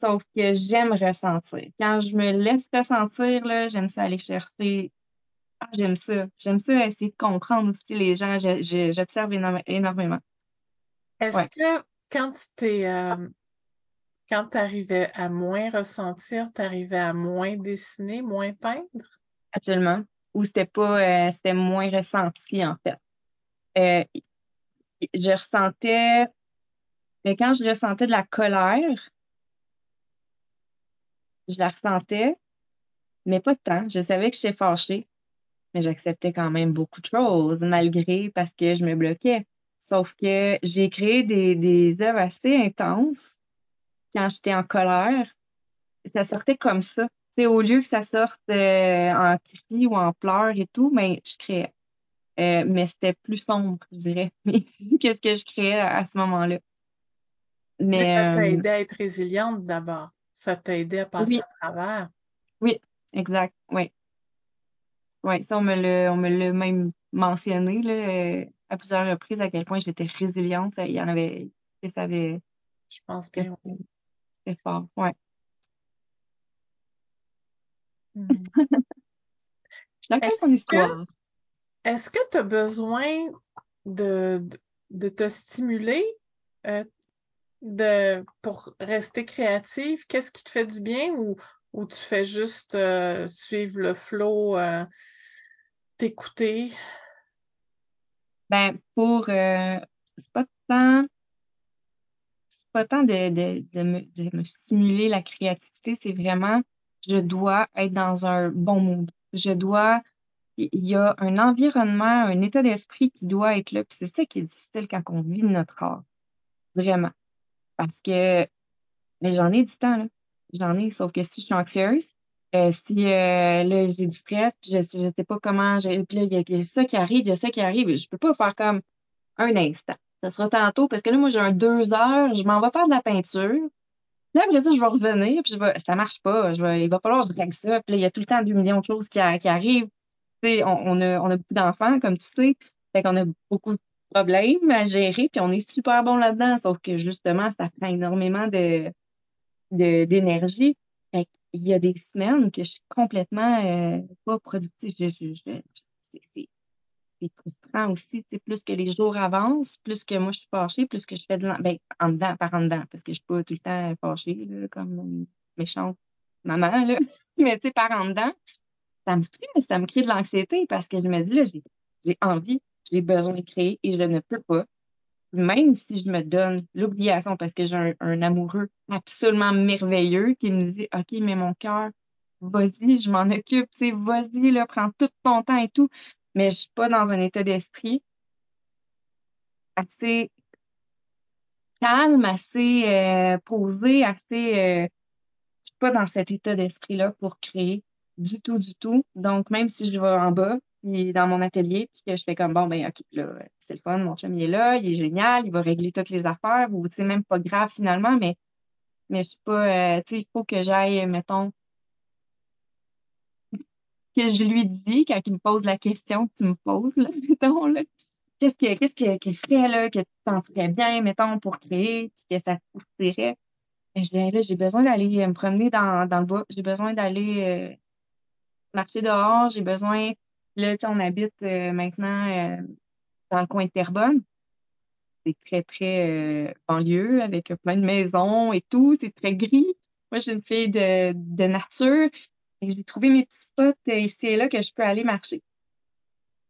Sauf que j'aime ressentir. Quand je me laisse ressentir, là, j'aime ça aller chercher ah, j'aime ça. J'aime ça essayer de comprendre aussi les gens. J'observe énormément. Est-ce que quand tu t'es euh, quand tu arrivais à moins ressentir, tu arrivais à moins dessiner, moins peindre? Absolument. Ou c'était pas euh, c'était moins ressenti en fait. Euh, je ressentais mais quand je ressentais de la colère, je la ressentais, mais pas de temps. Je savais que j'étais fâchée mais j'acceptais quand même beaucoup de choses, malgré parce que je me bloquais. Sauf que j'ai créé des, des œuvres assez intenses quand j'étais en colère. Ça sortait comme ça. c'est au lieu que ça sorte euh, en cri ou en pleurs et tout, mais je créais. Euh, mais c'était plus sombre, je dirais, <laughs> qu'est-ce que je créais à, ce moment-là? Mais, ça t'a aidé à être résiliente d'abord. Ça t'a aidé à passer à travers. Oui, exact, oui. Oui, ça, on me l'a, on me l'a même mentionné, là, à plusieurs reprises à quel point j'étais résiliente. Il y en avait, ça avait. Je pense bien. C'est fort, ouais. Hmm. <laughs> Ton histoire. Est-ce que tu as besoin de, de, te stimuler euh, de, pour rester créative? Qu'est-ce qui te fait du bien ou, ou tu fais juste euh, suivre le flow, euh, t'écouter? Ben, pour. c'est pas tant. C'est pas tant de, de, de, me, de me stimuler la créativité, c'est vraiment je dois être dans un bon mood. Je dois, il y a un environnement, un état d'esprit qui doit être là. Puis c'est ça qui est difficile quand on vit notre art. Vraiment. Parce que, mais j'en ai du temps, là. J'en ai, sauf que si je suis anxieuse, euh, si euh, là j'ai du stress, je, je sais pas comment, j'ai, puis là, il y, a ça qui arrive, il y a ça qui arrive, je peux pas faire comme un instant. Ça sera tantôt, parce que là, moi, j'ai un deux heures, je m'en vais faire de la peinture. Puis après ça, je vais revenir, puis je vais, ça marche pas. Il va falloir que je règle ça. Puis là, il y a tout le temps deux millions de choses qui, arrivent. On, a, on a beaucoup d'enfants, comme tu sais. Fait qu'on a beaucoup problèmes à gérer, puis on est super bon là-dedans. Sauf que justement, ça prend énormément de, d'énergie. Qu'il y a des semaines que je suis complètement euh, pas productive. Je, je, je, c'est, c'est frustrant aussi. C'est plus que les jours avancent, plus que moi je suis fâchée, plus que je fais de l'en... Ben, en dedans, par en dedans, parce que je suis pas tout le temps fâchée, là, comme une méchante maman, là. <laughs> Mais tu sais, par en dedans, ça me crée, ça me crée de l'anxiété parce que je me dis, là, j'ai, j'ai envie, j'ai besoin de créer et je ne peux pas. Même si je me donne l'obligation parce que j'ai un, amoureux absolument merveilleux qui me dit, OK, mais mon cœur, vas-y, je m'en occupe, tu vas-y, là, prends tout ton temps et tout mais je suis pas dans un état d'esprit assez calme, assez euh, posé, assez. Euh, je suis pas dans cet état d'esprit-là pour créer du tout, du tout. Donc, même si je vais en bas, puis dans mon atelier, puis que je fais comme bon, ben ok, là, c'est le fun, mon chum il est là, il est génial, il va régler toutes les affaires, ou c'est même pas grave finalement, mais mais je suis pas, euh, tu sais, il faut que j'aille, mettons, que je lui dis quand il me pose la question que tu me poses, là, <laughs> mettons, là. Qu'est-ce que, qu'est-ce que, là, que tu sentirais bien, mettons, pour créer, puis que ça te pousserait? je dis, là, j'ai besoin d'aller me promener dans, dans le bois, j'ai besoin d'aller euh, marcher dehors, j'ai besoin, là, on habite euh, maintenant euh, dans le coin de Terrebonne. C'est très, très banlieue, avec plein de maisons et tout, c'est très gris. Moi, je suis une fille de, de nature. J'ai trouvé mes petits spots ici et là que je peux aller marcher.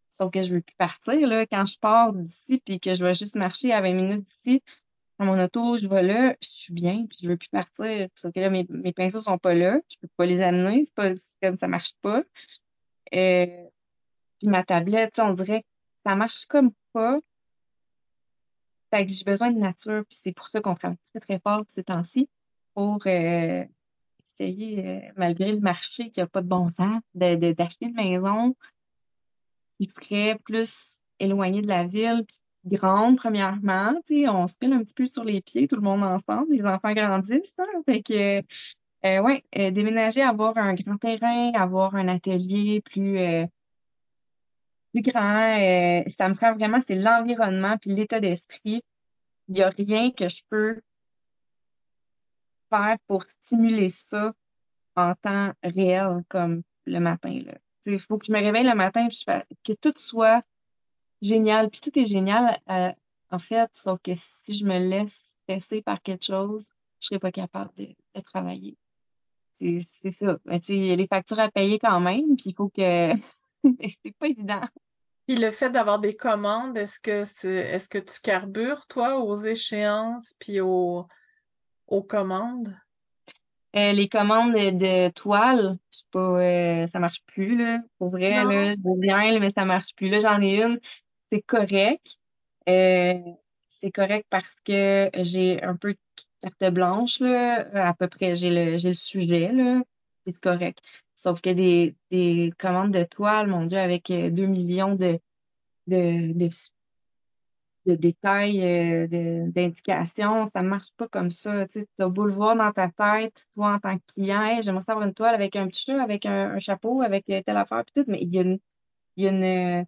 Sauf que je veux plus partir, là. Quand je pars d'ici puis que je vais juste marcher à 20 minutes d'ici, dans mon auto, je vais là, je suis bien, puis je veux plus partir. Sauf que là, mes, mes pinceaux sont pas là. Je peux pas les amener. C'est pas, comme ça marche pas. Euh, puis ma tablette, on dirait que ça marche comme pas. Fait que j'ai besoin de nature, puis c'est pour ça qu'on travaille très, très fort ces temps-ci pour euh, essayer, euh, malgré le marché qui n'a pas de bon sens, d'acheter une maison qui serait plus éloignée de la ville, grande, premièrement. On se pile un petit peu sur les pieds, tout le monde ensemble. Les enfants grandissent. Hein, fait que, euh, ouais, déménager, avoir un grand terrain, avoir un atelier plus, plus grand, euh, ça me ferait vraiment, c'est l'environnement puis l'état d'esprit. Il n'y a rien que je peux faire pour stimuler ça en temps réel, comme le matin. Il faut que je me réveille le matin et que tout soit génial. Puis tout est génial, euh, en fait, sauf que si je me laisse stresser par quelque chose, je serai pas capable de, travailler. C'est ça. Mais a les factures à payer quand même, puis il faut que... <laughs> c'est pas évident. Puis le fait d'avoir des commandes, est-ce que c'est est-ce que tu carbures, toi, aux échéances puis aux aux commandes? Euh, les commandes de, toile, pas, euh, ça marche plus, là. Pour vrai, là, je veux bien, mais ça marche plus. Là, j'en ai une. C'est correct. Euh, c'est correct parce que j'ai un peu de carte blanche, là. À peu près, j'ai le, j'ai le sujet, là. C'est correct. Sauf que des, des commandes de toile, mon Dieu, avec 2 millions de, de, de, détails, euh, d'indications. Ça marche pas comme ça. Tu sais, as beau le voir dans ta tête, toi, en tant que client, j'aimerais savoir une toile avec un petit chat, avec un, chapeau, avec euh, telle affaire, puis tout, mais il y a une, il y a une, euh,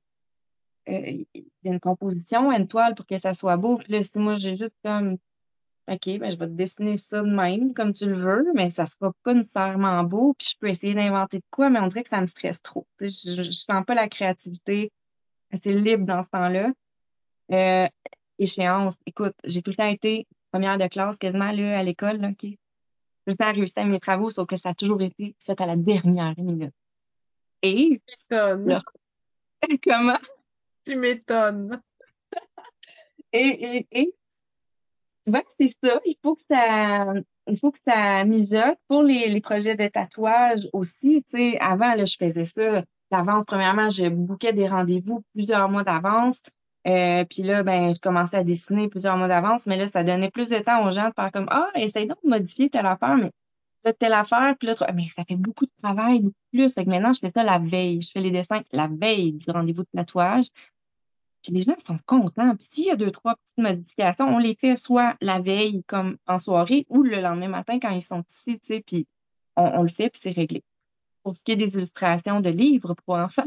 euh, il y a une composition, une toile pour que ça soit beau. Puis là, si moi, j'ai juste comme, OK, ben, je vais te dessiner ça de même, comme tu le veux, mais ça sera pas nécessairement beau. Puis je peux essayer d'inventer de quoi, mais on dirait que ça me stresse trop. Tu sais, je, je sens pas la créativité assez libre dans ce temps-là. Euh, échéance, écoute, j'ai tout le temps été première de classe quasiment là, à l'école, là, OK? Tout le temps réussi à mes travaux, sauf que ça a toujours été fait à la dernière minute. Et m'étonnes. là, <laughs> comment? Tu m'étonnes. Et, et, et tu vois c'est ça, il faut que ça, il faut que ça pour les, les projets de tatouage aussi. Tu sais, avant, là, je faisais ça d'avance. Premièrement, je bouquais des rendez-vous plusieurs mois d'avance. Euh, puis là, ben, je commençais à dessiner plusieurs mois d'avance, mais là, ça donnait plus de temps aux gens de faire comme Ah, essaye donc de modifier telle affaire, mais telle affaire, puis là, mais ça fait beaucoup de travail, beaucoup plus. Fait que maintenant, je fais ça la veille. Je fais les dessins la veille du rendez-vous de tatouage. Puis les gens sont contents. Puis s'il y a deux, trois petites modifications, on les fait soit la veille, comme en soirée, ou le lendemain matin quand ils sont ici, tu sais, puis on, on le fait, puis c'est réglé. Pour ce qui est des illustrations de livres pour enfants,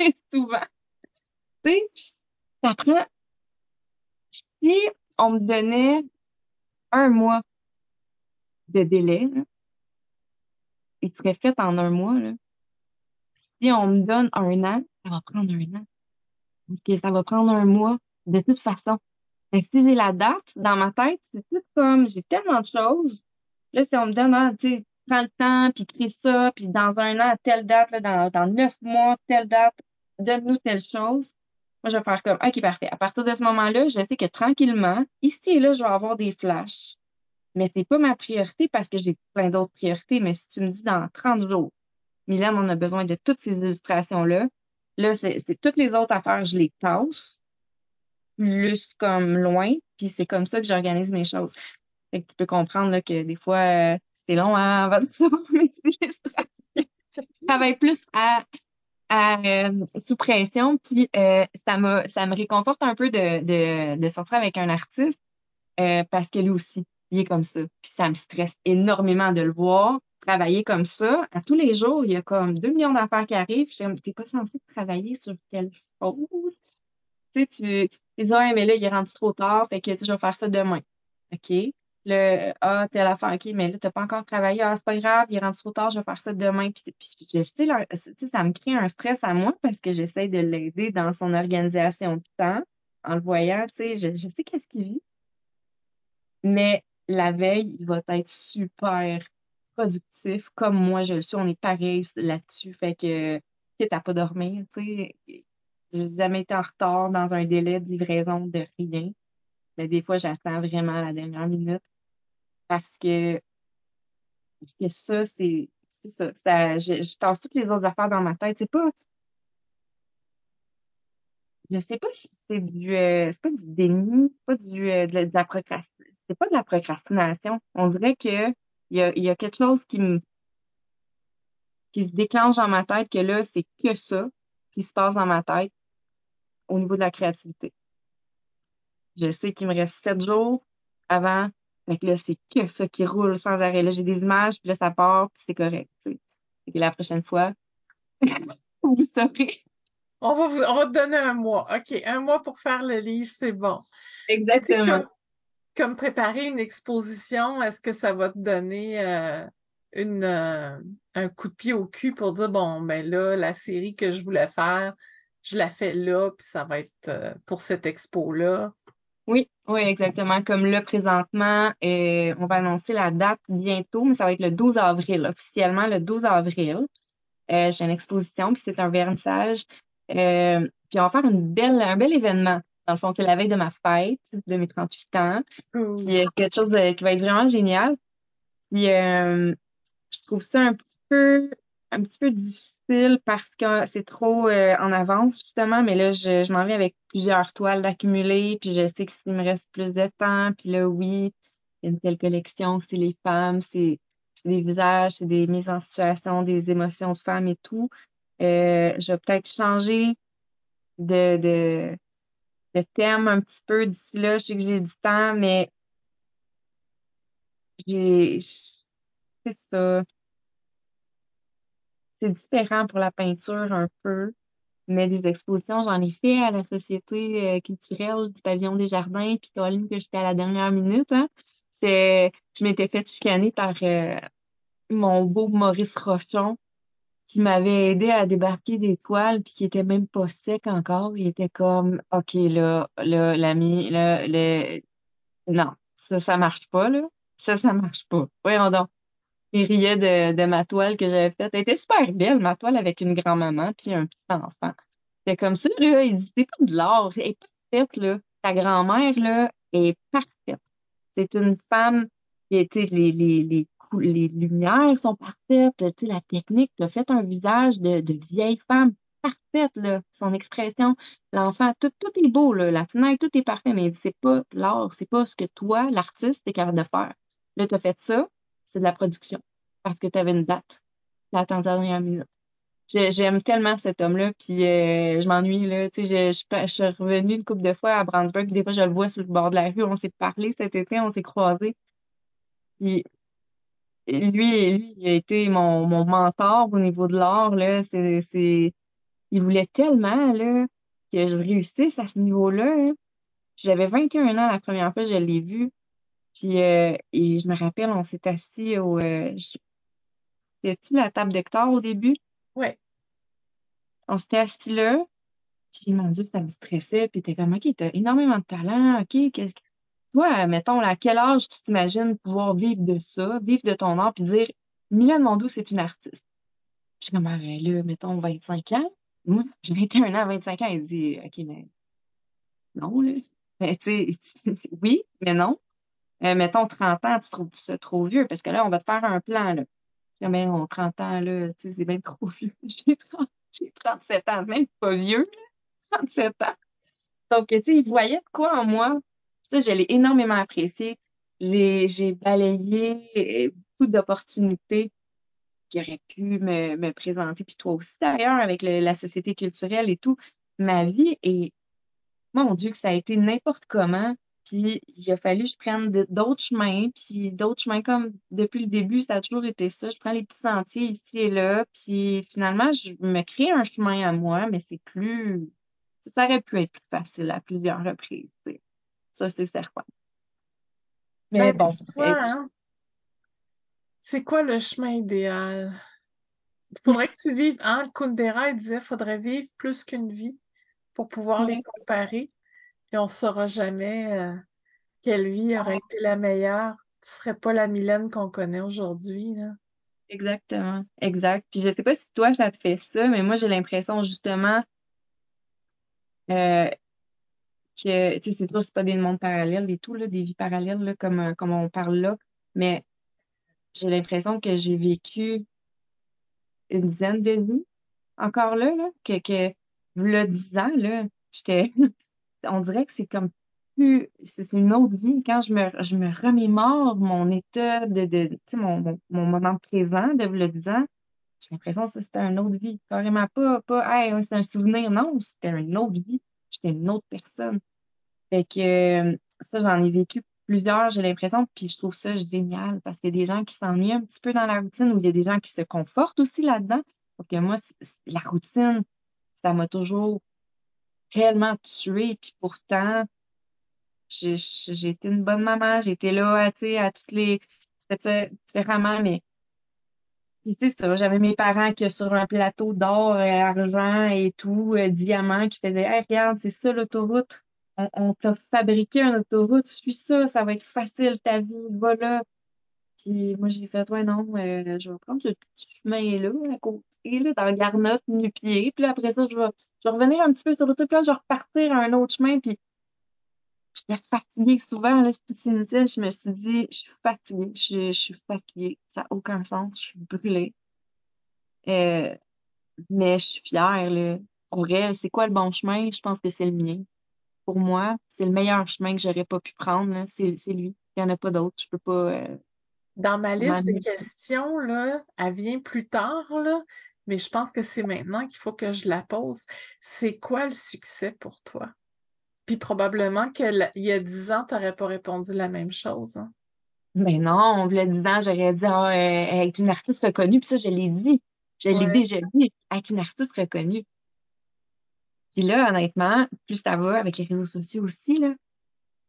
<laughs> souvent, tu sais, ça prend... Si on me donnait un mois de délai, là, il serait fait en un mois, là. Si on me donne un an, ça va prendre un an. Parce que ça va prendre un mois de toute façon. Fait si j'ai la date dans ma tête, c'est tout comme j'ai tellement de choses. Là, si on me donne, ah, tu prends le temps, puis crée ça, puis dans un an, telle date, dans neuf mois, telle date, donne-nous telle chose. Moi, je vais faire comme, OK, parfait. À partir de ce moment-là, je sais que tranquillement, ici et là, je vais avoir des flashs. Mais c'est pas ma priorité parce que j'ai plein d'autres priorités. Mais si tu me dis dans 30 jours, Mylène, on a besoin de toutes ces illustrations-là, là, c'est toutes les autres affaires, je les tasse plus comme loin, puis c'est comme ça que j'organise mes choses. Fait tu peux comprendre là, que des fois, euh, c'est long hein, avant de savoir <laughs> mes illustrations. Je travaille plus à, à euh, sous pression, puis euh, ça m'a ça me réconforte un peu de, de, de sortir avec un artiste parce que lui aussi, il est comme ça. Puis ça me stresse énormément de le voir travailler comme ça. À tous les jours, il y a comme 2 millions d'affaires qui arrivent. Je comme, t'es pas censé travailler sur telle chose. Tu sais, tu, dis, ouais, mais là, il est rendu trop tard, fait que, tu sais, je vais faire ça demain. OK? Le, ah, telle affaire, OK, mais là, t'as pas encore travaillé. Ah, c'est pas grave, il est rendu trop tard, je vais faire ça demain. Puis je sais, là, tu sais, ça me crée un stress à moi parce que j'essaie de l'aider dans son organisation de temps en le voyant, tu sais, je, je sais qu'est-ce qu'il vit. Mais la veille, il va être super productif, comme moi je le suis. On est pareil là-dessus. Fait que, quitte à pas dormir, tu sais, j'ai jamais été en retard dans un délai de livraison de rien. Mais des fois, j'attends vraiment la dernière minute parce que, parce que ça, c'est c'est ça. ça je, je passe toutes les autres affaires dans ma tête. C'est pas, je sais pas si c'est du, euh, c'est pas du déni, c'est pas du, euh, de, de la procrastination, c'est pas de la procrastination. On dirait que il y a, il y a quelque chose qui me, qui se déclenche dans ma tête que là, c'est que ça qui se passe dans ma tête au niveau de la créativité. Je sais qu'il me reste sept jours avant. Fait que là, c'est que ça qui roule sans arrêt. Là, j'ai des images, puis là, ça part, puis c'est correct. Fait que la prochaine fois, <laughs> vous saurez. On va, vous- on va te donner un mois. OK, un mois pour faire le livre, c'est bon. Exactement. Comme, préparer une exposition, est-ce que ça va te donner euh, une, euh, un coup de pied au cul pour dire, bon, ben là, la série que je voulais faire, je la fais là, puis ça va être euh, pour cette expo-là? Oui, oui, exactement. Comme là, présentement, euh, on va annoncer la date bientôt, mais ça va être le 12 avril, officiellement le 12 avril. J'ai une exposition, puis c'est un vernissage. Puis on va faire une belle, un bel événement. Dans le fond, c'est la veille de ma fête, de mes 38 ans. Ouh. Puis quelque chose de- qui va être vraiment génial. Puis euh, je trouve ça un petit peu, un petit peu difficile parce que c'est trop euh, en avance, justement. Mais là, je, je m'en vais avec plusieurs toiles d'accumuler. Puis je sais que s'il me reste plus de temps, puis là, oui, il y a une telle collection, c'est les femmes, c'est c'est des visages, c'est des mises en situation, des émotions de femmes et tout. Euh, je vais peut-être changer de, de, de thèmes un petit peu d'ici là. Je sais que j'ai du temps, mais j'ai, c'est ça. C'est différent pour la peinture un peu, mais des expositions, j'en ai fait à la Société euh, culturelle du Pavillon des Jardins, puis Colline, que j'étais à la dernière minute. Hein. Je m'étais fait chicaner par euh, mon beau Maurice Rochon, qui m'avait aidé à débarquer des toiles, puis qui était même pas sec encore. Il était comme, OK, là, là, l'ami, là, le... non, ça, ça marche pas, là. Ça, ça marche pas. Voyons donc. Il riait de, ma toile que j'avais faite. Elle était super belle, ma toile avec une grand-maman puis un petit enfant. C'était comme ça, là. Il dit, c'est pas de l'art. Elle est parfaite, là. Ta grand-mère, là, est parfaite. C'est une femme qui était les, les, les lumières sont parfaites, tu sais, la technique, tu as fait un visage de, vieille femme parfaite, là, son expression, l'enfant, tout, tout est beau, là, la fenêtre, tout est parfait, mais c'est pas l'art, c'est pas ce que toi, l'artiste, est capable de faire. Là, tu as fait ça, c'est de la production, parce que tu avais une date, tu attendu la dernière minute. J'aime tellement cet homme-là, puis euh, je m'ennuie, là, tu sais, je, je, suis revenue une couple de fois à Brandsburg, des fois, je le vois sur le bord de la rue, on s'est parlé cet été, on s'est croisés, puis lui, lui, il a été mon, mon mentor au niveau de l'art, là, c'est, c'est, il voulait tellement, là, que je réussisse à ce niveau-là, hein. J'avais 21 ans la première fois que je l'ai vu. Puis, euh, et je me rappelle, on s'est assis au, euh, tu la table d'hectare au début? Ouais. On s'était assis là. Puis, mon Dieu, ça me stressait. Puis, t'es comme, OK, t'as énormément de talent. OK, qu'est-ce que toi, mettons, à quel âge tu t'imagines pouvoir vivre de ça, vivre de ton art, puis dire Mylène Mondou, c'est une artiste? Je suis comme, ah, ben là, mettons, 25 ans? Moi, <laughs> j'ai 21 ans, 25 ans. Il dit, OK, mais non, là. Ben, tu sais, <laughs> oui, mais non. Euh, mettons, 30 ans, tu trouves ça trop vieux, parce que là, on va te faire un plan, là. Non, 30 ans, là, tu sais, c'est bien trop <laughs> vieux. J'ai 37 ans, c'est même pas vieux, là. 37 ans. Donc, tu sais, il voyait de quoi en moi? Ça, je l'ai énormément apprécié. J'ai, balayé euh, beaucoup d'opportunités qui auraient pu me, me présenter, puis toi aussi d'ailleurs, avec la société culturelle et tout. Ma vie est, mon Dieu, que ça a été n'importe comment. Puis il a fallu que je prenne d'autres chemins, puis d'autres chemins comme depuis le début, ça a toujours été ça. Je prends les petits sentiers ici et là, puis finalement, je me crée un chemin à moi, mais c'est plus, ça aurait pu être plus facile à plusieurs reprises. Ça, c'est certain. Mais ben, bon. Hein? C'est quoi le chemin idéal? Il faudrait que tu vives, hein, Kundera, il disait, faudrait vivre plus qu'une vie pour pouvoir les comparer. Et on saura jamais euh, quelle vie aurait été la meilleure. Tu serais pas la Mylène qu'on connaît aujourd'hui, là. Exactement. Exact. Puis je sais pas si toi, ça te fait ça, mais moi, j'ai l'impression, justement, euh, que, tu sais, c'est sûr, c'est pas des mondes parallèles et tout, là, des vies parallèles, là, comme, euh, comme on parle là, mais j'ai l'impression que j'ai vécu une dizaine de vies encore là, que, que, le dix ans, là, j'étais, <laughs> on dirait que c'est comme plus, c'est une autre vie. Quand je me, je me remémore mon état de, de tu sais, mon, mon, moment présent de le 10 ans, j'ai l'impression que c'était une autre vie. Carrément pas, pas, hey, c'est un souvenir. Non, c'était une autre vie. J'étais une autre personne. Fait que euh, ça, j'en ai vécu plusieurs, j'ai l'impression, puis je trouve ça génial parce qu'il y a des gens qui s'ennuient un petit peu dans la routine ou il y a des gens qui se confortent aussi là-dedans. Donc, moi, la routine, ça m'a toujours tellement tuée, puis pourtant, j'ai été une bonne maman, été là, tu sais, à toutes les... J'ai fait ça différemment, mais c'est ça, j'avais mes parents qui sur un plateau d'or, et euh, argent et tout, euh, diamant, qui faisaient Hey, regarde, c'est ça l'autoroute on, t'a fabriqué une autoroute, suis ça, ça va être facile ta vie, voilà. Puis moi, j'ai fait, ouais, non, euh, je vais prendre ce petit chemin-là, à côté, là, dans Garnotte, nu-pied. Puis après ça, je vais, je vais revenir un petit peu sur l'autoroute, puis je vais repartir à un autre chemin. Puis j'étais fatiguée souvent, là, c'est tout inutile. Je me suis dit, je suis fatiguée, je, je suis fatiguée. Ça n'a aucun sens, je suis brûlée. Euh, mais je suis fière, là. Pour elle, c'est quoi le bon chemin? Je pense que c'est le mien pour moi, c'est le meilleur chemin que j'aurais pas pu prendre. C'est lui. Il n'y en a pas d'autre. Je peux pas. Euh, Dans ma liste de questions, là, elle vient plus tard, là, mais je pense que c'est maintenant qu'il faut que je la pose. C'est quoi le succès pour toi? Puis probablement qu'il y a dix ans, tu n'aurais pas répondu la même chose. Hein? Ben non, il y a dix ans, j'aurais dit ah, euh, être une artiste reconnue, puis ça, je l'ai dit. Je l'ai déjà dit, être une artiste reconnue. Puis là, honnêtement, plus ça va avec les réseaux sociaux aussi, là,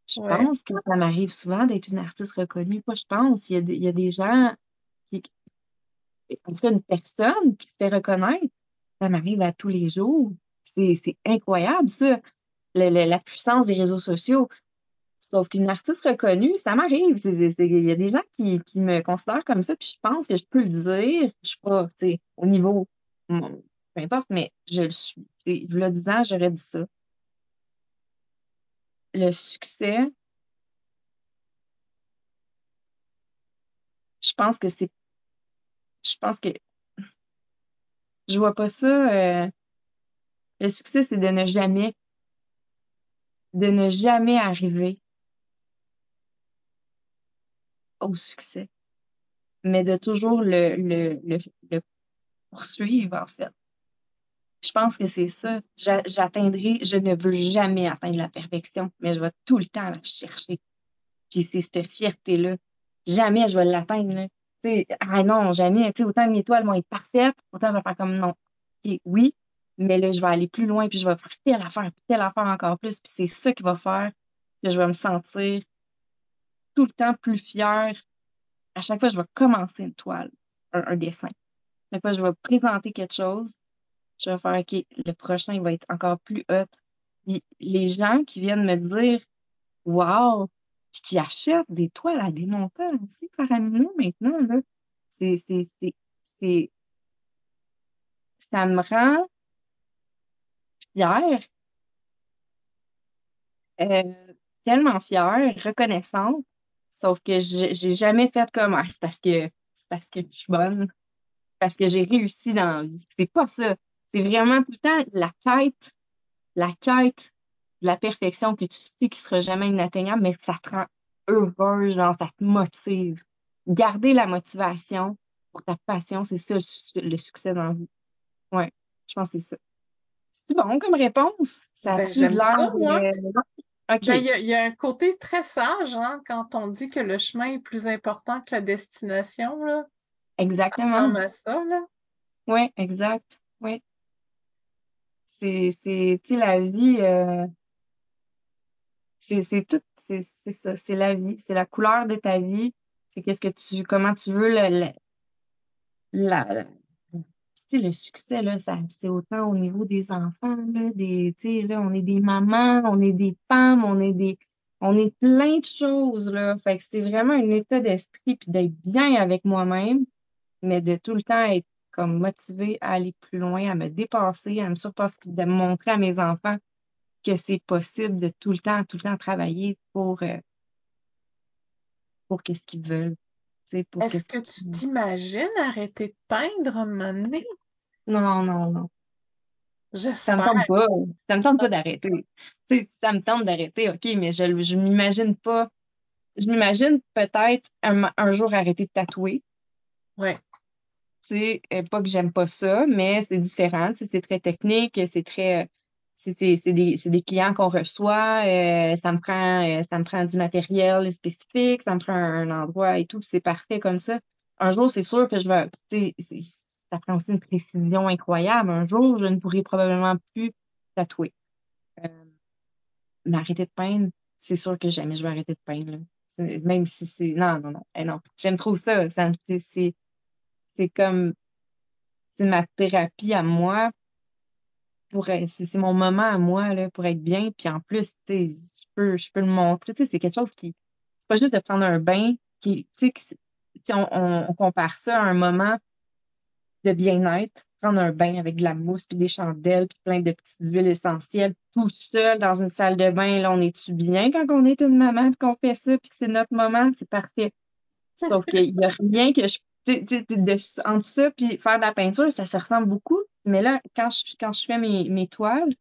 je pense que ça m'arrive souvent d'être une artiste reconnue. Pas je pense, il y a, il y a des gens qui, en tout cas, une personne qui se fait reconnaître, ça m'arrive à tous les jours. C'est incroyable, ça, la puissance des réseaux sociaux. Sauf qu'une artiste reconnue, ça m'arrive. Il y a des gens qui, qui, me considèrent comme ça, puis je pense que je peux le dire. Je suis pas, tu sais, au niveau, peu importe, mais je le suis. A 10 ans, j'aurais dit ça. Le succès, je pense que c'est je pense que je vois pas ça. Euh, le succès, c'est de ne jamais, de ne jamais arriver au succès, mais de toujours le, le, le, poursuivre, en fait. Je pense que c'est ça. J'atteindrai, je ne veux jamais atteindre la perfection, mais je vais tout le temps la chercher. Puis c'est cette fierté-là. Jamais je vais l'atteindre ah non, jamais, tu sais, autant une étoile vont être parfaite, autant je vais faire comme non. oui, mais là, je vais aller plus loin, puis je vais faire telle affaire, puis telle affaire encore plus, puis c'est ça qui va faire que je vais me sentir tout le temps plus fière. À chaque fois, je vais commencer une toile, un, dessin. À chaque fois, je vais présenter quelque chose, je vais faire, OK, le prochain, il va être encore plus hot. les gens qui viennent me dire, wow, puis qui achètent des toiles à des montants aussi faramineux maintenant, là. C'est, c'est, c'est, c'est, ça me rend fière, euh, tellement fière, reconnaissante, sauf que j'ai jamais fait comme, ah, c'est parce que, parce que je suis bonne, parce que j'ai réussi dans la vie. C'est pas ça. C'est vraiment tout le temps la quête, la quête la perfection que tu sais qui sera jamais inatteignable, mais ça te rend heureuse, genre, ça te motive. Garder la motivation pour ta passion, c'est ça le, succès dans la vie. Ouais, je pense que c'est ça. C'est bon comme réponse? Ça ben, j'aime ça, moi. Ben, il y, a un côté très sage hein, quand on dit que le chemin est plus important que la destination. Là. Exactement. Ça ça, là. Oui, exact. Oui. C'est, c'est, tu la vie, euh, c'est tout, c'est ça, c'est la vie, c'est la couleur de ta vie, c'est qu'est-ce que tu, comment tu veux le, la, le succès, là, ça, c'est autant au niveau des enfants, là, des, tu sais, là, on est des mamans, on est des femmes, on est des, on est plein de choses, là. Fait que c'est vraiment un état d'esprit puis d'être bien avec moi-même, mais de tout le temps être comme motivé à aller plus loin, à me dépasser, à me surpasser, de montrer à mes enfants que c'est possible de tout le temps, tout le temps travailler pour, euh, pour qu'est-ce qu'ils veulent. Est-ce que tu t'imagines arrêter de peindre un moment donné? Non, non, non. Ça me tente pas. Ça me tente pas d'arrêter. ça me tente d'arrêter, OK, mais je, je m'imagine pas. Je m'imagine peut-être un, jour arrêter de tatouer. Ouais. Tu sais, pas que j'aime pas ça, mais c'est différent. C'est très technique, c'est très c'est des, des, clients qu'on reçoit, euh, ça me prend euh, ça me prend du matériel spécifique, ça me prend un, endroit et tout, c'est parfait comme ça. Un jour, c'est sûr que je vais, ça prend aussi une précision incroyable. Un jour, je ne pourrai probablement plus tatouer. Euh, mais arrêter de peindre, c'est sûr que jamais je vais arrêter de peindre. Même si c'est. Non, non, non. Eh non. J'aime trop ça. ça c'est comme. C'est ma thérapie à moi c'est mon moment à moi là, pour être bien. Puis en plus, je peux, je peux le montrer. C'est quelque chose qui. C'est pas juste de prendre un bain qui. Si on, compare ça à un moment de bien-être, prendre un bain avec de la mousse, puis des chandelles, puis plein de petites huiles essentielles, tout seul dans une salle de bain, là, on est-tu bien quand on est une maman, puis qu'on fait ça, puis que c'est notre moment, c'est parfait. Sauf qu'il n'y a rien que je de, entre ça puis faire de la peinture, ça se ressemble beaucoup. Mais là, quand je, quand je fais mes, mes toiles,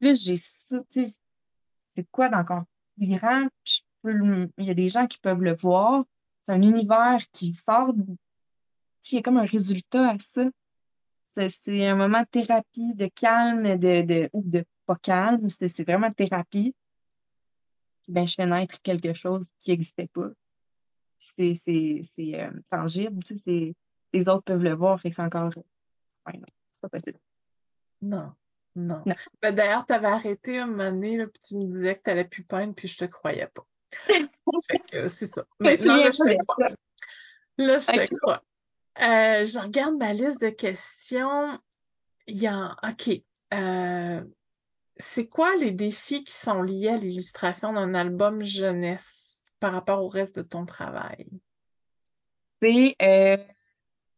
plus j'ai ça, c'est quoi d'encore plus grand? il y a des gens qui peuvent le voir. C'est un univers qui sort, il y a comme un résultat à ça. C'est un moment de thérapie, de calme, de, de ou de pas calme. C'est vraiment thérapie. Ben, je fais naître quelque chose qui n'existait pas. C'est euh, tangible, tu sais, les autres peuvent le voir, fait que c'est encore. Ouais, non, c'est pas possible. Non. Non. Ben, D'ailleurs, tu avais arrêté un moment donné, là, puis tu me disais que tu n'allais plus peindre, puis je te croyais pas. <laughs> fait que c'est ça. Maintenant, là, je te crois. Là, je te crois. Euh, je regarde ma liste de questions. Il y a. OK. Euh, c'est quoi les défis qui sont liés à l'illustration d'un album jeunesse par rapport au reste de ton travail? C'est, euh,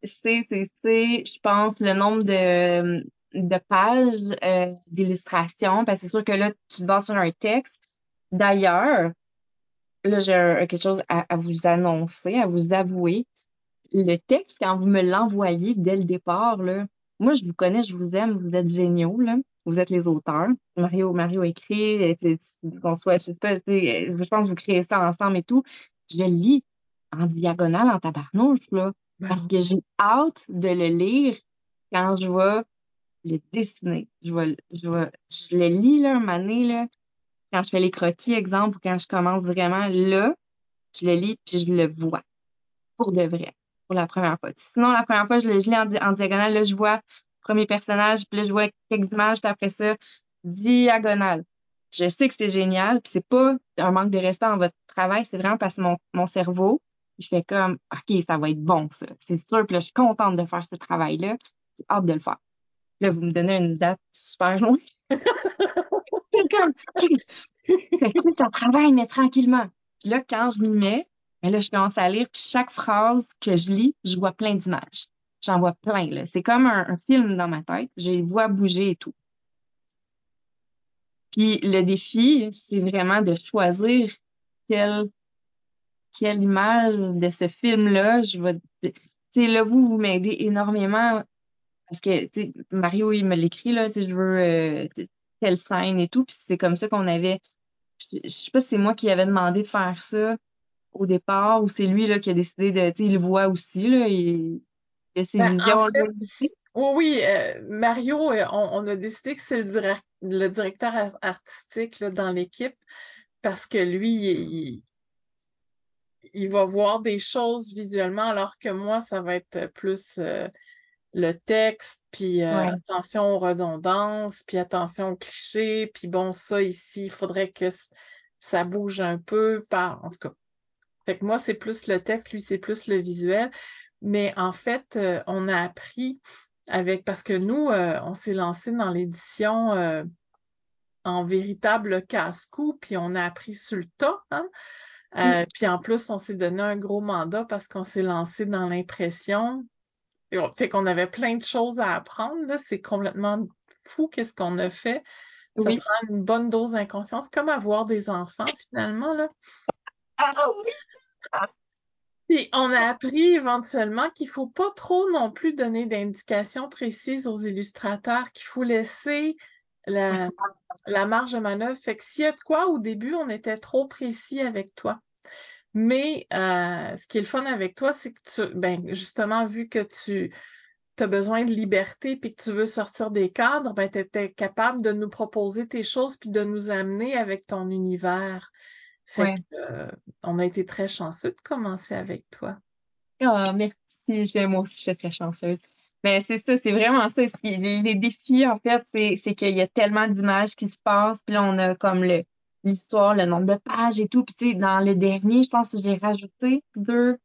c'est, je pense, le nombre de, de pages euh, d'illustration, parce que c'est sûr que là, tu te bases sur un texte. D'ailleurs, là, j'ai quelque chose à, vous annoncer, à vous avouer. Le texte, quand vous me l'envoyez dès le départ, là, moi, je vous connais, je vous aime, vous êtes géniaux, là. Vous êtes les auteurs. Mario, Mario écrit, qu'on soit, je sais pas, je pense que vous créez ça ensemble et tout. Je le lis en diagonale, en tabarnouche, là. Ben parce que j'ai hâte de le lire quand je vois le dessiner. Je, vois, je, vois, je le lis là, un moment donné, là, quand je fais les croquis, exemple, ou quand je commence vraiment là, je le lis puis je le vois. Pour de vrai. Pour la première fois. Sinon, la première fois, je le, lis en, diagonale, là, je vois le premier personnage, puis là, je vois quelques images, puis après ça, diagonale. Je sais que c'est génial, puis c'est pas un manque de respect dans votre travail, c'est vraiment parce que mon, mon cerveau, je fais comme, OK, ça va être bon, ça. C'est sûr, puis là, je suis contente de faire ce travail-là. J'ai hâte de le faire. Là, vous me donnez une date super loin. <laughs> c'est comme, OK, ton travail, mais tranquillement. Puis là, quand je m'y mets, ben là, je commence à lire, puis chaque phrase que je lis, je vois plein d'images. J'en vois plein, là. C'est comme un, film dans ma tête. Je les vois bouger et tout. Puis le défi, c'est vraiment de choisir quelle, quelle image de ce film-là je vais. Tu sais, là, vous, vous m'aidez énormément parce que, tu Mario, il me l'écrit, là, tu sais, je veux euh, telle scène et tout. Puis c'est comme ça qu'on avait. Je, sais pas si c'est moi qui avais demandé de faire ça au départ ou c'est lui là, qui a décidé de. Tu sais, il le voit aussi, là. Il, il a ses ben, visions. En fait, oui, oui. Euh, Mario, euh, on, a décidé que c'est le, le, directeur artistique là, dans l'équipe parce que lui, il, il, va voir des choses visuellement alors que moi, ça va être plus le texte, puis euh, attention aux redondances, puis attention aux clichés, puis bon, ça ici, il faudrait que ça bouge un peu, par, en tout cas. Fait que moi, c'est plus le texte, lui, c'est plus le visuel. Mais en fait, euh, on a appris avec, parce que nous, euh, on s'est lancé dans l'édition en véritable casse-cou, puis on a appris sur le tas. Hein? Puis en plus, on s'est donné un gros mandat parce qu'on s'est lancé dans l'impression, fait qu'on avait plein de choses à apprendre. Là. C'est complètement fou qu'est-ce qu'on a fait. Ça prend une bonne dose d'inconscience, comme avoir des enfants finalement. Là. Ah Puis on a appris éventuellement qu'il faut pas trop non plus donner d'indications précises aux illustrateurs, qu'il faut laisser la, marge de manœuvre. Fait que s'il y a de quoi, au début, on était trop précis avec toi. Mais euh, ce qui est le fun avec toi, c'est que tu, ben, justement, vu que tu as besoin de liberté puis que tu veux sortir des cadres, ben, tu étais capable de nous proposer tes choses puis de nous amener avec ton univers. Fait que, euh, on a été très chanceux de commencer avec toi. Ah, merci. Moi aussi, je suis très chanceuse. Mais c'est ça, c'est vraiment ça. Les, les défis, en fait, c'est qu'il y a tellement d'images qui se passent, puis là, on a comme le, l'histoire, le nombre de pages et tout. Puis tu sais, dans le dernier, je pense que j'ai rajouté deux.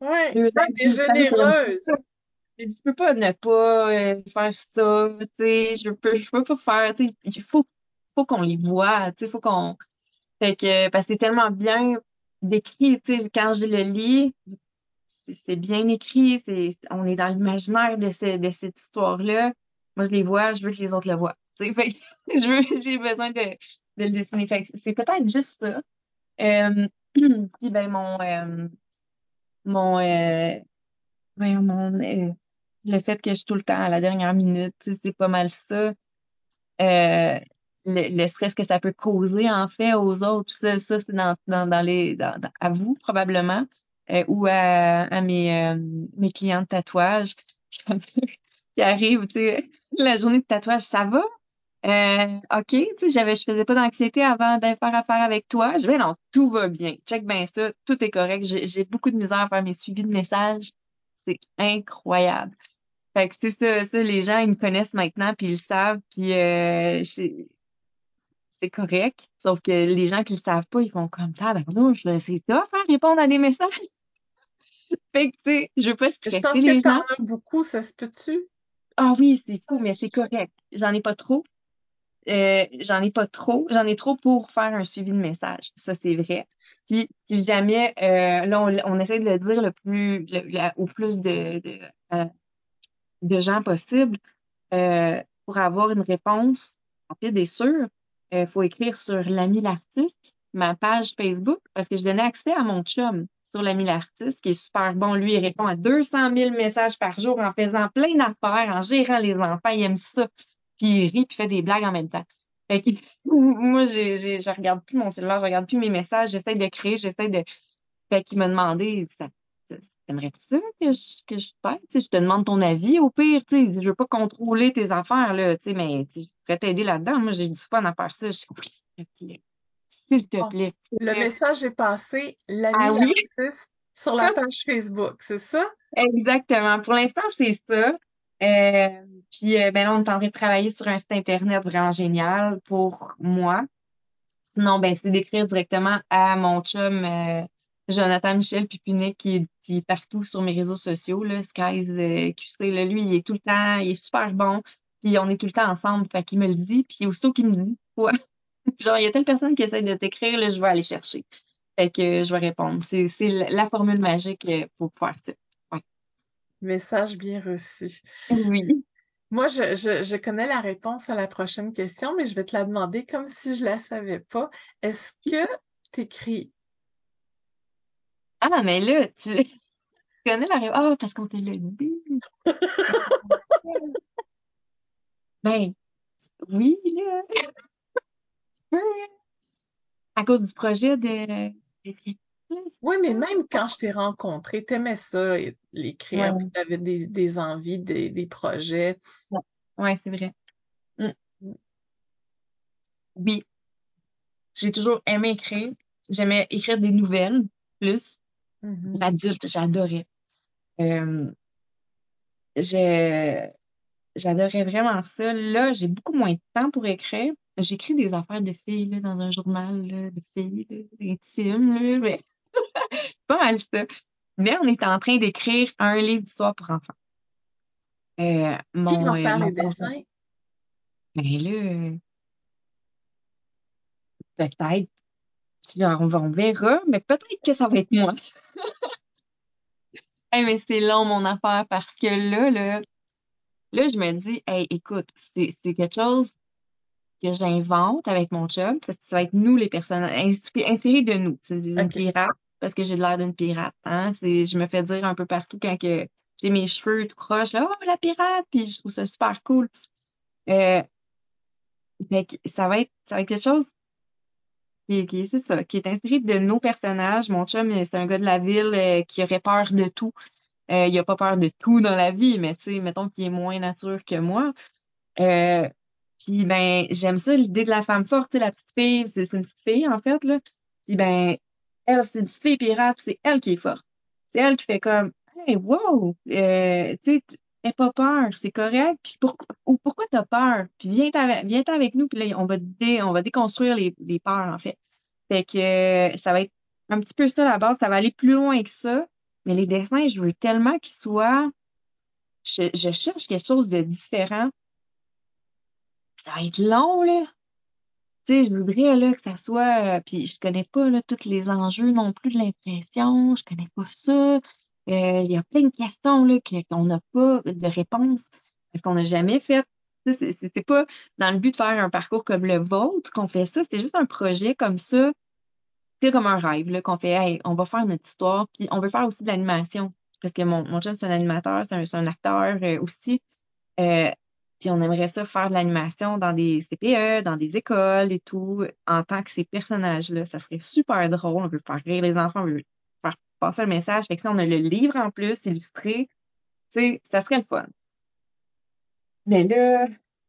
Ouais, deux t'es généreuse. Je peux pas ne pas euh, faire ça, tu sais, je peux, je peux pas faire, tu sais, il faut, faut qu'on les voit, tu sais, faut qu'on, fait que, parce que c'est tellement bien décrit, tu sais, quand je le lis, c'est bien écrit, c'est, on est dans l'imaginaire de, ce, de cette histoire-là. Moi, je les vois, je veux que les autres le voient. <laughs> Tu sais, fait <laughs> je veux, j'ai besoin de, de le dessiner. Fait c'est peut-être juste ça. Euh, <clears throat> puis ben mon euh, mon euh, mon euh, le fait que je suis tout le temps à la dernière minute, c'est pas mal ça. Euh, le, le, stress que ça peut causer en fait aux autres, ça, ça c'est dans, dans, dans les dans, à vous probablement ou à, à mes mes clients de tatouage. <laughs> qui arrive, tu sais, la journée de tatouage, ça va? Euh, OK, tu sais, j'avais, je faisais pas d'anxiété avant de faire affaire avec toi. Je vais, non, tout va bien. Check bien ça, tout est correct. J'ai beaucoup de misère à faire mes suivis de messages. C'est incroyable. Fait que c'est ça, ça, les gens, ils me connaissent maintenant, puis ils le savent, puis euh, c'est correct. Sauf que les gens qui le savent pas, ils font comme ça, ben non, c'est tough, hein, répondre à des messages. <laughs> fait que, tu sais, je veux pas stresser Je pense les que t'en gens. as beaucoup, ça se peut-tu? Ah oui, c'est fou, mais c'est correct. J'en ai pas trop. Euh, j'en ai pas trop. J'en ai trop pour faire un suivi de message. Ça, c'est vrai. Puis, si jamais, euh, là, on, on essaie de le dire le plus, le- le- au plus de, de, euh, de gens possible, pour avoir une réponse rapide et sûre, il faut écrire sur l'ami l'artiste, ma page Facebook, parce que je donnais accès à mon chum sur l'ami l'artiste, qui est super bon. Lui, il répond à 200 000 messages par jour en faisant plein d'affaires, en gérant les enfants. Il aime ça. Puis il rit, puis fait des blagues en même temps. Fait <laughs> moi, j'ai, j'ai, je regarde plus mon cellulaire, je regarde plus mes messages, j'essaie de créer, j'essaie de... Fait qu'il m'a demandé, ça- T'aimerais-tu ça que je, que je t'aide? Tu sais, je te demande ton avis au pire, tu sais. Il dit, Je veux pas contrôler tes affaires, là, tu sais, mais tu sais, je pourrais t'aider là-dedans. Moi, j'ai du fun à faire ça. Je oui, s'il te plaît. S'il te plaît. Le message est passé, l'ami Ah oui? sur la page Facebook, c'est ça? Exactement. Pour l'instant, c'est ça. Euh, puis, euh, ben là, on est en train de travailler sur un site Internet vraiment génial pour moi. Sinon, ben, c'est d'écrire directement à mon chum euh, Jonathan Michel Pipunet qui est, qui est partout sur mes réseaux sociaux, là, Skies euh, QC. Là, lui, il est tout le temps, il est super bon. Puis on est tout le temps ensemble. Fait qu'il me le dit. Puis aussitôt qu'il me dit quoi, <laughs> genre, il y a telle personne qui essaie de t'écrire, là, je vais aller chercher. Fait que euh, je vais répondre. C'est, c'est la formule magique euh, pour faire ça. Message bien reçu. Oui. Moi, je, je, je connais la réponse à la prochaine question, mais je vais te la demander comme si je la savais pas. Est-ce que t'écris? Ah, mais là, tu, <laughs> tu connais la réponse. Ah, parce qu'on te l'a dit. <laughs> Ben, oui, là. À cause du projet de. Oui, mais même quand je t'ai rencontré, t'aimais ça, l'écrire, Ouais, puis t'avais des, des envies, des, des projets. ouais, c'est vrai. Mm. Oui, j'ai toujours aimé écrire. J'aimais écrire des nouvelles, plus. Mhm. Adulte, j'adorais. Euh, j'adorais vraiment ça. Là, j'ai beaucoup moins de temps pour écrire. J'écris des affaires de filles, là, dans un journal, là, de filles, là, intime, là, mais <laughs> c'est pas mal ça. Mais on est en train d'écrire un livre d'histoire pour enfants. Euh, Qui mon, va euh, faire les conjoint- dessins? Ben là, euh, si on, on verra, mais peut-être que ça va être moi. <laughs> Hey, mais c'est long, mon affaire, parce que là, là, là, je me dis, hey, écoute, c'est, quelque chose que j'invente avec mon chum, parce que ça va être nous, les personnes, inspirés de nous. C'est une pirate, parce que j'ai l'air d'une pirate, hein. Je me fais dire un peu partout quand que j'ai mes cheveux tout croche, là, oh, la pirate, puis je trouve ça super cool. Euh, fait que ça va être, ça va être quelque chose qui, qui c'est ça, qui est inspiré de nos personnages. Mon chum, c'est un gars de la ville euh, qui aurait peur de tout. Euh, il a pas peur de tout dans la vie, mais tu sais, mettons qu'il est moins nature que moi. Euh, puis ben, j'aime ça, l'idée de la femme forte, la petite fille, c'est une petite fille, en fait, là. Puis ben, elle, c'est une petite fille pirate, c'est elle qui est forte. C'est elle qui fait comme, hey, wow, euh, tu sais, pas peur, c'est correct. Puis pourquoi, ou pourquoi t'as peur? Puis viens avec, avec nous, là, on va dé, on va déconstruire les, peurs, en fait. Fait que euh, ça va être un petit peu ça la base, ça va aller plus loin que ça. Mais les dessins, je veux tellement qu'ils soient, je, cherche quelque chose de différent. Ça va être long, là. Tu sais, je voudrais que ça soit. euh, puis je connais pas tous les enjeux non plus de l'impression. Je connais pas ça. Il y a plein de questions là, qu'on n'a pas de réponse parce qu'on n'a jamais fait. C'est- pas dans le but de faire un parcours comme le vôtre qu'on fait ça. C'était juste un projet comme ça. C'est comme un rêve qu'on fait. Hey, on va faire notre histoire. Puis on veut faire aussi de l'animation. Parce que mon, mon chum, c'est un animateur, c'est un, c'est un acteur euh, aussi. Euh, puis on aimerait ça faire de l'animation dans des CPE, dans des écoles et tout, en tant que ces personnages-là. Ça serait super drôle. On veut faire rire les enfants, passer un message. Fait que ça, on a le livre en plus, illustré. Tu sais, ça serait le fun. Mais là,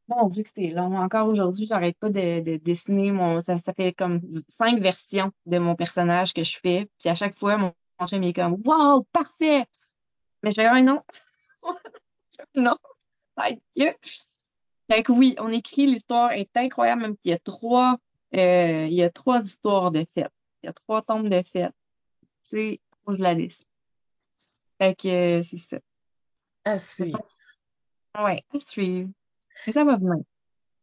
mon Dieu que c'est long. Encore aujourd'hui, j'arrête pas de, de dessiner mon. Ça, fait comme cinq versions de mon personnage que je fais. Puis à chaque fois, mon, mon chum il est comme Wow, parfait! Mais je vais un non. <laughs> non. Thank you. Fait que oui, on écrit, l'histoire est incroyable, même qu'il y a trois, euh, il y a trois histoires de fête. Il y a trois tombes de fête. Faut que je la dessine. Fait que euh, c'est ça. À suivre. Ouais, à suivre. Mais ça va venir.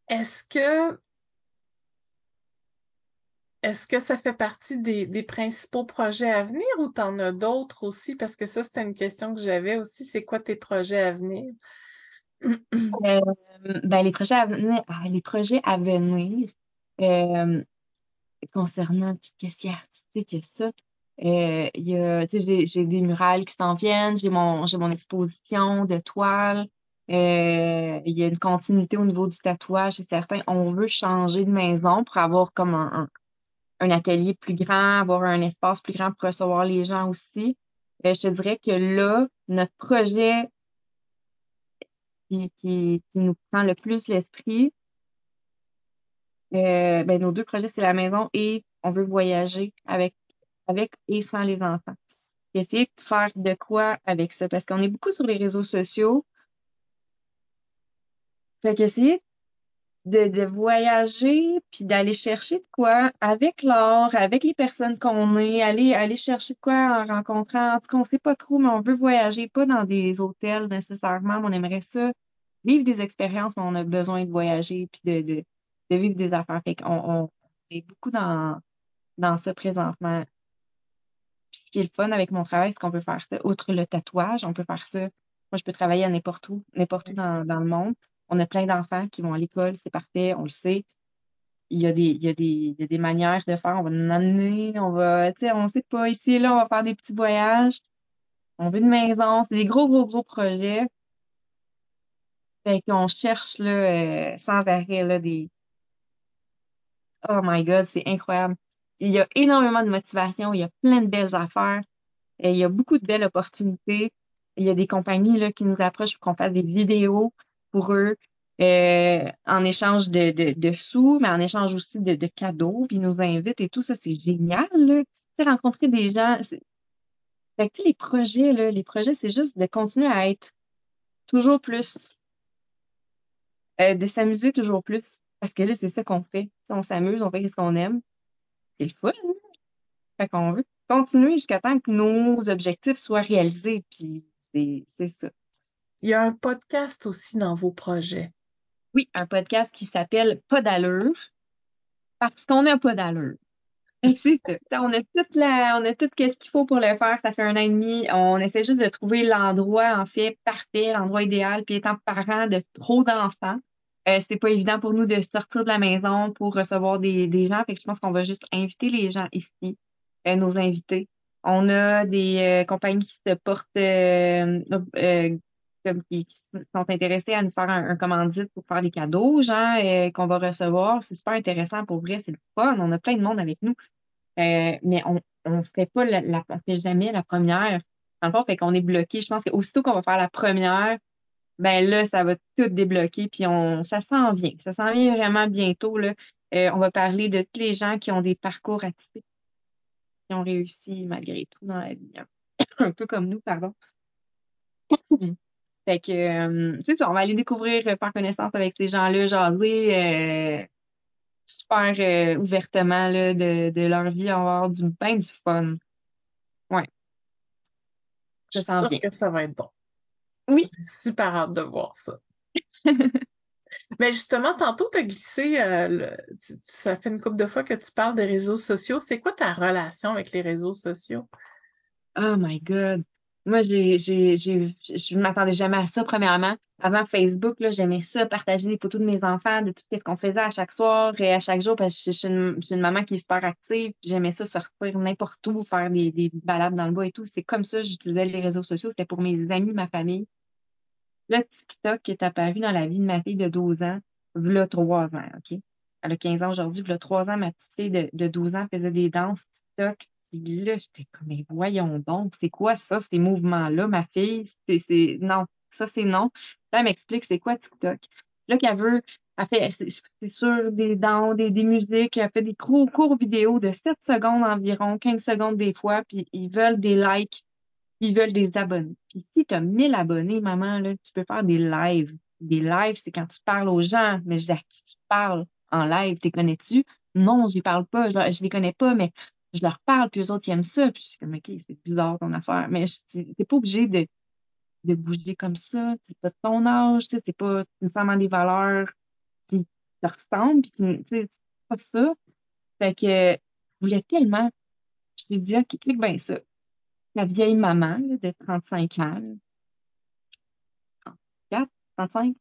Est-ce que est-ce que ça fait partie des, des principaux projets à venir ou t'en as d'autres aussi? Parce que ça, c'était une question que j'avais aussi. C'est quoi tes projets à venir? <clears throat> Euh, ben, les projets à venir, ah, les projets à venir euh, concernant qu'est-ce qui est artistique, a ça. Euh, il y a, j'ai, j'ai des murales qui s'en viennent, j'ai mon, j'ai mon exposition de toiles. Euh, il y a une continuité au niveau du tatouage, c'est certain. On veut changer de maison pour avoir comme un, un, un atelier plus grand, avoir un espace plus grand pour recevoir les gens aussi. Euh, je te dirais que là, notre projet qui, qui, qui nous prend le plus l'esprit, euh, ben, nos deux projets, c'est la maison et on veut voyager avec, avec et sans les enfants. Essayer de faire de quoi avec ça, parce qu'on est beaucoup sur les réseaux sociaux. Fait qu'essayer de, de voyager puis d'aller chercher de quoi avec l'art, avec les personnes qu'on est, aller, aller chercher de quoi en rencontrant. En tout cas, on sait pas trop, mais on veut voyager, pas dans des hôtels nécessairement, mais on aimerait ça, vivre des expériences, mais on a besoin de voyager puis de, de, de vivre des affaires. Fait qu'on on est beaucoup dans, dans ça présentement. Qui est le fun avec mon travail, c'est qu'on peut faire ça. Outre le tatouage, on peut faire ça. Moi, je peux travailler à n'importe où, n'importe où dans, dans le monde. On a plein d'enfants qui vont à l'école, c'est parfait, on le sait. Il y a des, il y a des, il y a des manières de faire. On va nous emmener, on va, tu sais, on sait pas, ici et là, on va faire des petits voyages. On veut une maison, c'est des gros, gros, gros projets. Fait qu'on cherche, là, euh, sans arrêt, là, des, Oh my God, c'est incroyable. Il y a énormément de motivation, il y a plein de belles affaires, et il y a beaucoup de belles opportunités. Il y a des compagnies là, qui nous approchent pour qu'on fasse des vidéos pour eux euh, en échange de, de, de sous, mais en échange aussi de, de cadeaux, puis ils nous invitent et tout ça, c'est génial. Là. Rencontrer des gens. Fait que, tu les projets, là, les projets, c'est juste de continuer à être toujours plus, euh, de s'amuser toujours plus. Parce que là, c'est ça qu'on fait. On s'amuse, on fait ce qu'on aime. C'est le fun. hein? Fait qu'on veut continuer jusqu'à temps que nos objectifs soient réalisés. Puis c'est ça. Il y a un podcast aussi dans vos projets. Oui, un podcast qui s'appelle Pas d'allure parce qu'on n'a pas d'allure. <laughs> C'est ça. On a toute la, on a tout ce qu'il faut pour le faire. Ça fait un an et demi. On essaie juste de trouver l'endroit, en fait, parfait, l'endroit idéal. Puis étant parent de trop d'enfants, euh, c'est pas évident pour nous de sortir de la maison pour recevoir des, des gens. Fait que je pense qu'on va juste inviter les gens ici, euh, nos invités. On a des euh, compagnies qui se portent euh, euh, comme qui, qui sont intéressés à nous faire un, un commandite pour faire des cadeaux aux gens euh, qu'on va recevoir. C'est super intéressant pour vrai, c'est le fun. On a plein de monde avec nous. Mais on on fait pas la, la on fait jamais la première. Dans le fond, fait qu'on est bloqué. Je pense qu'aussitôt qu'on va faire la première, ben là, ça va tout débloquer, puis on ça s'en vient. Ça s'en vient vraiment bientôt, là. Euh, on va parler de tous les gens qui ont des parcours atypiques, qui ont réussi malgré tout dans la vie. hein. <coughs> Un peu comme nous, pardon. <coughs> Fait que, euh, tu sais, on va aller découvrir, euh, faire connaissance avec ces gens-là, jaser euh, super euh, ouvertement là, de, de leur vie, avoir du bien du fun. Ouais, Je ça suis s'en sûre vient. que ça va être bon. Oui. Super hâte de voir ça. Mais <laughs> justement, tantôt, tu as glissé, euh, le- tu- tu- ça fait une couple de fois que tu parles des réseaux sociaux. C'est quoi ta relation avec les réseaux sociaux? Oh my God. Moi, j'ai, j'ai, j'ai, je ne m'attendais jamais à ça, premièrement. Avant Facebook, là, j'aimais ça, partager les photos de mes enfants, de tout ce qu'on faisait à chaque soir et à chaque jour, parce que je suis une, je suis une maman qui est super active. J'aimais ça sortir n'importe où, faire des, des balades dans le bois et tout. C'est comme ça que j'utilisais les réseaux sociaux. C'était pour mes amis, ma famille. Là, TikTok est apparu dans la vie de ma fille de 12 ans, v'là 3 ans, OK? Elle a 15 ans aujourd'hui, v'là 3 ans, ma petite fille de, de 12 ans faisait des danses TikTok. Là, j'étais comme, mais voyons donc, c'est quoi ça, ces mouvements-là, ma fille? C'est, non, ça, c'est non. Là, elle m'explique c'est quoi TikTok? Là, qu'elle veut, elle fait, c'est sur des dents, des, des musiques, elle fait des courts, courts vidéos de 7 secondes environ, 15 secondes des fois, puis ils veulent des likes, ils veulent des abonnés. Puis si tu as 1000 abonnés, maman, là, tu peux faire des lives. Des lives, c'est quand tu parles aux gens, mais à qui tu parles en live, t'es connais-tu? Non, je les parle pas, je, je les connais pas, mais je leur parle, puis eux autres, ils aiment ça. Puis je suis comme, OK, c'est bizarre ton affaire. Mais t'es pas obligé de, de bouger comme ça. C'est pas ton âge, c'est pas nécessairement des valeurs qui te ressemblent, puis sais, c'est pas ça. Fait que je voulais tellement, je t'ai dit, OK, clique bien ça. La vieille maman là, de 35 ans, là, 34, 35,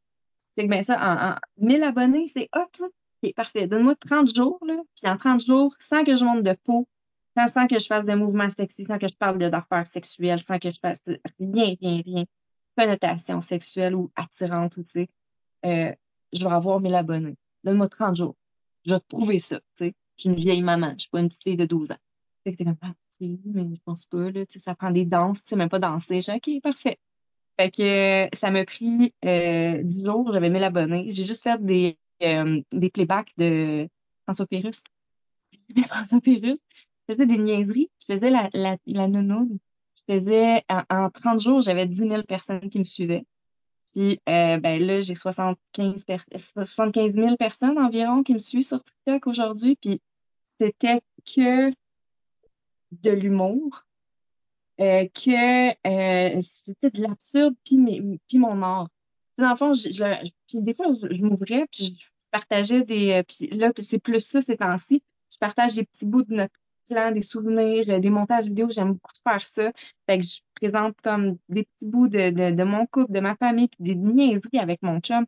clique bien ça. En, en 1000 abonnés, c'est hot, ça. Parfait. Donne-moi 30 jours, là, puis en 30 jours, sans que je monte de peau, sans, que je fasse de mouvements sexy, sans que je parle d'affaires sexuelles, sans que je fasse rien, rien, rien, connotation sexuelle ou attirante, ou tu sais, euh, je vais avoir 1000 abonnés. Donne-moi 30 jours. Je vais te prouver ça, tu sais. Je suis une vieille maman, je suis pas une petite fille de 12 ans. Fait que t'es comme, ah, mais je pense pas, là, tu sais, ça prend des danses, tu sais, même pas danser. J'ai OK, parfait. Fait que euh, ça m'a pris euh, 10 jours, j'avais 1000 abonnés. J'ai juste fait des, euh, des playbacks de François Pérus. <laughs> François Pérus je faisais des niaiseries. Je faisais la, la, la. Je faisais, en, en 30 jours, j'avais 10 000 personnes qui me suivaient. Puis, euh, ben là, j'ai 75, per 75 000 personnes environ qui me suivent sur TikTok aujourd'hui. Puis, c'était que de l'humour, euh, que euh, c'était de l'absurde, puis, puis mon art. Dans le fond, puis des fois, je, je m'ouvrais, puis je partageais des... Puis là, c'est plus ça ces temps-ci. Je partage des petits bouts de notre des souvenirs, euh, des montages vidéo. J'aime beaucoup faire ça. Fait que je présente comme des petits bouts de, de, mon couple, de ma famille, puis des niaiseries avec mon chum.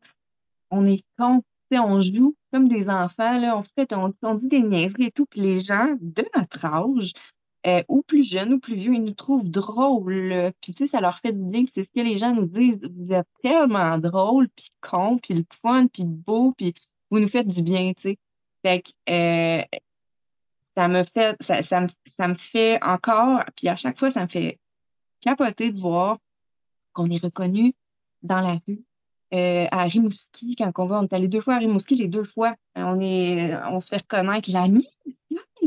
On est con, on joue comme des enfants, là. On fait, on, on dit des niaiseries et tout, puis les gens de notre âge, euh, ou plus jeunes ou plus vieux, ils nous trouvent drôles. Puis tu sais, ça leur fait du bien. C'est ce que les gens nous disent. Vous êtes tellement drôles, puis con, puis le fun, puis beau, puis vous nous faites du bien, tu sais. Fait que euh, ça me fait, ça, me, fait encore, puis à chaque fois, ça me fait capoter de voir qu'on est reconnu dans la rue. Euh, à Rimouski, quand on va, on est allé deux fois à Rimouski, les deux fois, on est, on se fait reconnaître la nuit.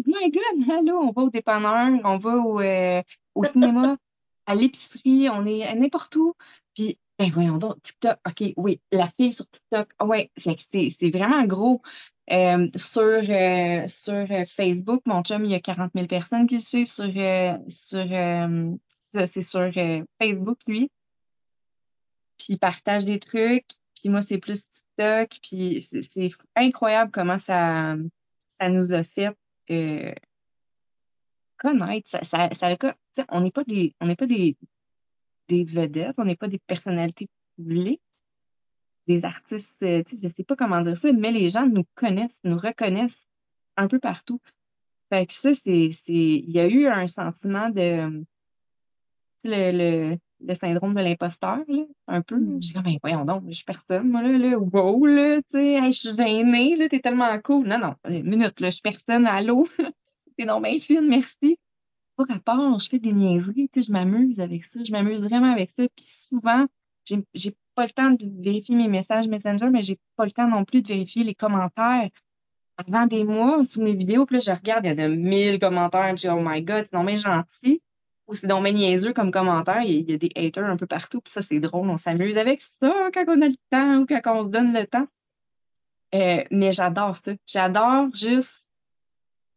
my God, allô, on va au dépanneur, on va au, euh, au cinéma, à l'épicerie, on est n'importe où. Puis, ben voyons donc, TikTok, OK, oui, la fille sur TikTok, ouais, c'est, c'est vraiment gros. Euh, sur euh, sur euh, Facebook, mon chum, il y a 40 000 personnes qui le suivent sur sur c'est sur Facebook lui. Puis il partage des trucs. Puis moi, c'est plus TikTok. Puis c'est incroyable comment ça ça nous a fait connaître. Ça, ça, ça on n'est pas des on n'est pas des des vedettes, on n'est pas des personnalités publiques des artistes, euh, tu sais, je sais pas comment dire ça, mais les gens nous connaissent, nous reconnaissent un peu partout. Fait que ça, c'est, il y a eu un sentiment de, le, le, le syndrome de l'imposteur, là, un peu. Mm. J'ai comme, ben, voyons donc, je suis personne, moi, là, là, wow, là, tu sais, je suis gênée, là, t'es tellement cool. Non, non, une minute, là, je suis personne, allô, <laughs> t'es non bien fine, merci. Pas rapport, je fais des niaiseries, tu sais, je m'amuse avec ça, je m'amuse vraiment avec ça, puis souvent, j'ai pas le temps de vérifier mes messages Messenger, mais j'ai pas le temps non plus de vérifier les commentaires. Avant des mois, sous mes vidéos, puis là, je regarde, il y a de mille commentaires, puis je dis, oh my god, c'est donc bien gentil. Ou c'est donc bien niaiseux comme commentaire, il y, a, des haters un peu partout, puis ça, c'est drôle, on s'amuse avec ça quand on a le temps ou quand on se donne le temps. Euh, mais j'adore ça. J'adore juste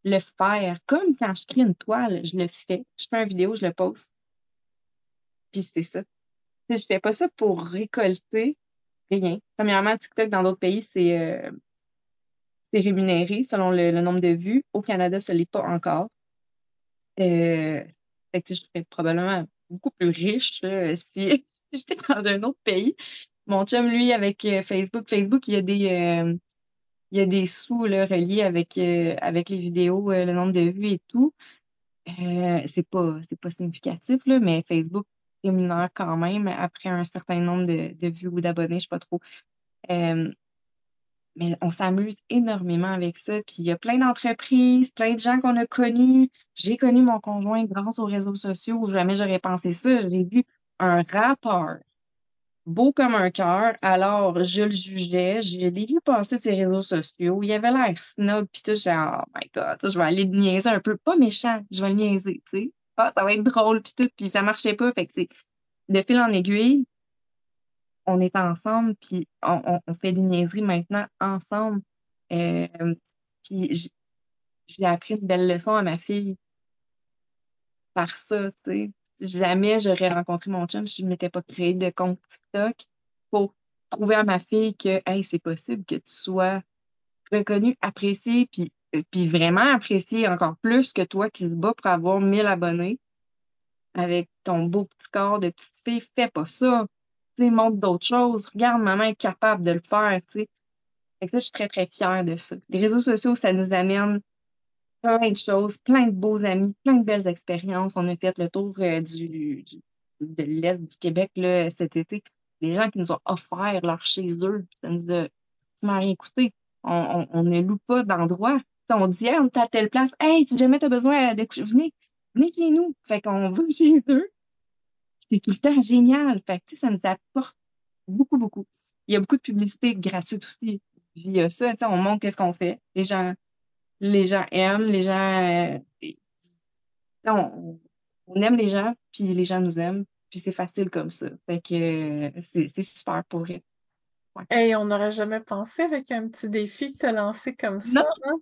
le faire. Comme quand je crée une toile, je le fais. Je fais une vidéo, je le poste. Puis c'est ça je fais pas ça pour récolter rien. Premièrement, TikTok dans d'autres pays, c'est euh, rémunéré selon le, nombre de vues. Au Canada, ce n'est pas encore. Euh, fait que je serais probablement beaucoup plus riche <laughs> si, j'étais dans un autre pays. Mon chum, lui, avec euh, Facebook, Facebook, il y a des euh, il y a des sous là, reliés avec avec les vidéos, le nombre de vues et tout. c'est pas pas significatif là, mais Facebook rémunère quand même après un certain nombre de, vues ou d'abonnés, je sais pas trop. Euh, mais on s'amuse énormément avec ça. Puis il y a plein d'entreprises, plein de gens qu'on a connus. J'ai connu mon conjoint grâce aux réseaux sociaux. Jamais j'aurais pensé ça. J'ai vu un rappeur beau comme un cœur. Alors, je le jugeais. Je l'ai vu passer ses réseaux sociaux. Il avait l'air snob, pis tout. J'ai oh my god, je vais aller le niaiser un peu. Pas méchant, je vais le niaiser, tu sais. Ah, ça va être drôle, pis tout. Puis ça marchait pas. Fait que c'est de fil en aiguille, on est ensemble, puis on, fait des niaiseries maintenant ensemble. Euh, puis j'ai appris une belle leçon à ma fille par ça, tu sais jamais j'aurais rencontré mon chum si je ne m'étais pas créé de compte TikTok pour prouver à ma fille que hey, c'est possible que tu sois reconnu, apprécié, puis, puis vraiment apprécié encore plus que toi qui se bats pour avoir 1000 abonnés avec ton beau petit corps de petite fille. Fais pas ça. Tu sais, montre d'autres choses. Regarde, maman est capable de le faire, tu sais. Fait que ça, je suis très, très fière de ça. Les réseaux sociaux, ça nous amène plein de choses, plein de beaux amis, plein de belles expériences. On a fait le tour euh, du, de l'Est du Québec là, cet été. Les gens qui nous ont offert leur chez eux, ça nous a rien écouté. On, on, on, ne loue pas d'endroit. On dit, on est à telle place. Hey, si jamais tu as besoin de coucher, venez, venez chez nous. Fait qu'on <laughs> va chez eux. C'est tout le temps génial. Fait que, ça nous apporte beaucoup, beaucoup. Il y a beaucoup de publicité gratuite aussi via ça. on montre qu'est-ce qu'on fait. Les gens les gens aiment, les gens... Euh, on, aime les gens, puis les gens nous aiment, puis c'est facile comme ça. Fait que euh, c'est super pour vrai. Ouais. on n'aurait jamais pensé avec un petit défi de te lancer comme ça. Non. Hein?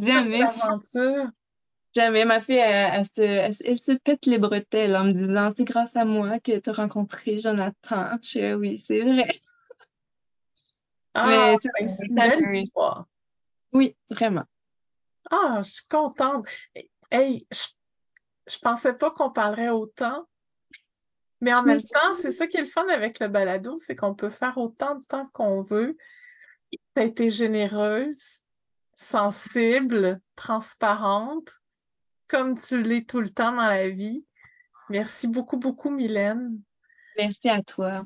Jamais. Jamais. Ma fille, elle, se, elle, se, pète les bretelles en me disant c'est grâce à moi que tu as rencontré Jonathan. Je oui, c'est vrai. Ah, c'est une belle histoire. Oui, vraiment. Ah, je suis contente. Hey, je, je pensais pas qu'on parlerait autant. Mais en même temps, c'est ça qui est le fun avec le balado, c'est qu'on peut faire autant de temps qu'on veut. T'as été généreuse, sensible, transparente, comme tu l'es tout le temps dans la vie. Merci beaucoup, beaucoup, Mylène. Merci à toi.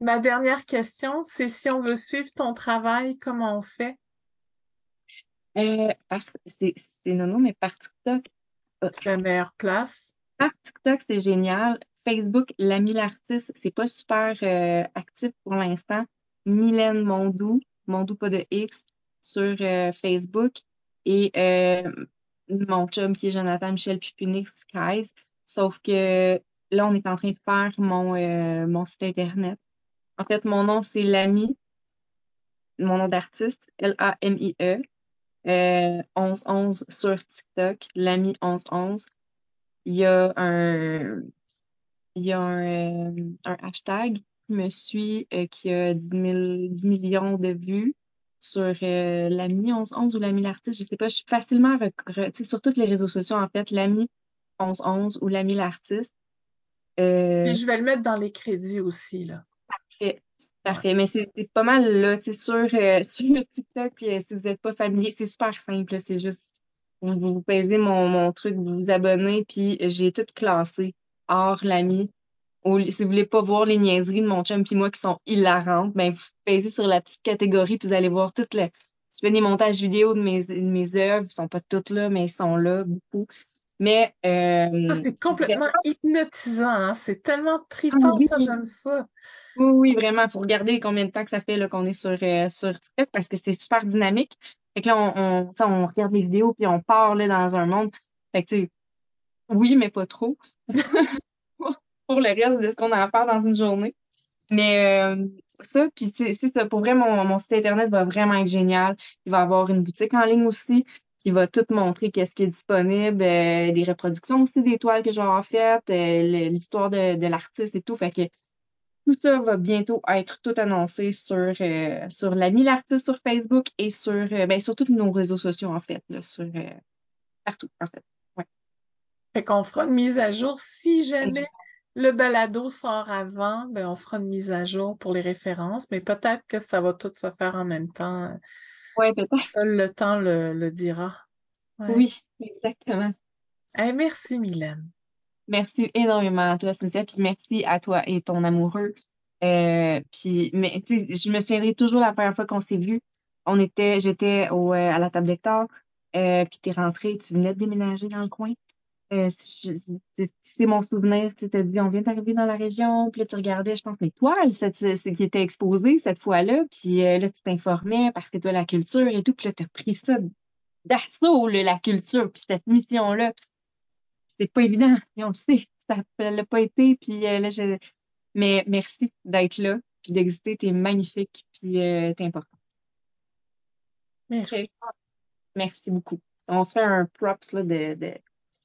Ma dernière question, c'est si on veut suivre ton travail, comment on fait? Euh, c'est non, non, mais par TikTok. Euh, c'est la meilleure place. Par TikTok, c'est génial. Facebook, l'ami l'artiste, c'est pas super euh, actif pour l'instant. Mylène Mondou, Mondou pas de X, sur euh, Facebook. Et mon chum qui est Jonathan Michel Pupunix Skies. Sauf que là, on est en train de faire mon, mon site Internet. En fait, mon nom, c'est l'ami, mon nom d'artiste, L-A-M-I-E, euh, 1111 sur TikTok, l'ami 1111. Il y a un, il y a un, euh, un hashtag qui me suit euh, qui a 10, 10 millions de vues sur euh, l'ami 1111 ou l'ami l'artiste, je sais pas, je suis facilement sur toutes les réseaux sociaux en fait, l'ami 1111 ou l'ami l'artiste. Euh, je vais le mettre dans les crédits aussi là. Parfait. Parfait, mais c'est pas mal là, c'est sur, euh, <laughs> sur le TikTok, si vous n'êtes pas familier, c'est super simple, c'est juste, vous, vous pesez mon, mon truc, vous vous abonnez, puis j'ai tout classé, hors l'ami. Si vous voulez pas voir les niaiseries de mon chum puis moi qui sont hilarantes, ben vous pesez sur la petite catégorie puis vous allez voir toutes les... Je fais des montages vidéo de mes, de mes œuvres, ils sont pas toutes là, mais ils sont là, beaucoup. Mais euh, c'est complètement hypnotisant, hein? c'est tellement trippant, ah ça, j'aime ça. Oui, oui, vraiment. Il faut regarder combien de temps que ça fait qu'on est sur, euh, sur TikTok parce que c'est super dynamique. Fait que là, on, on, on regarde les vidéos puis on part là, dans un monde. Fait que, oui, mais pas trop. <laughs> pour le reste de ce qu'on a à faire dans une journée. Mais euh, ça, puis c'est ça. Pour vrai, mon, mon site Internet va vraiment être génial. Il va avoir une boutique en ligne aussi qui va tout montrer qu'est-ce qui est disponible, euh, des reproductions aussi des toiles que j'ai en faites, euh, l'histoire de, de l'artiste et tout. Fait que tout ça va bientôt être tout annoncé sur, euh, sur l'ami l'artiste sur Facebook et sur, euh, ben, sur tous nos réseaux sociaux, en fait, là, sur, euh, partout, en fait. Ouais. Fait qu'on fera une mise à jour. Si jamais le balado sort avant, ben, on fera une mise à jour pour les références, mais peut-être que ça va tout se faire en même temps. Oui, peut-être. Seul le temps le, le dira. Oui, exactement. merci, Mylène. Merci énormément à toi, Cynthia, puis merci à toi et ton amoureux. Euh, puis, mais je me souviendrai toujours la première fois qu'on s'est vu. On était, j'étais au, euh, à la table lecteur, euh, puis t'es rentré, tu venais de déménager dans le coin. euh, c'est mon souvenir, tu t'as dit, on vient d'arriver dans la région, puis là, tu regardais, je pense, mes toiles, ce qui était exposé cette fois-là, puis euh, là, tu t'informais parce que toi, la culture et tout, puis là, tu as pris ça d'assaut, la culture, puis cette mission-là. C'est pas évident, et <laughs> on le sait, ça l'a pas été, puis euh, là, je... Mais merci d'être là, puis d'exister, t'es magnifique, puis t'es important. Merci. Merci beaucoup. On se fait un props là, de... de...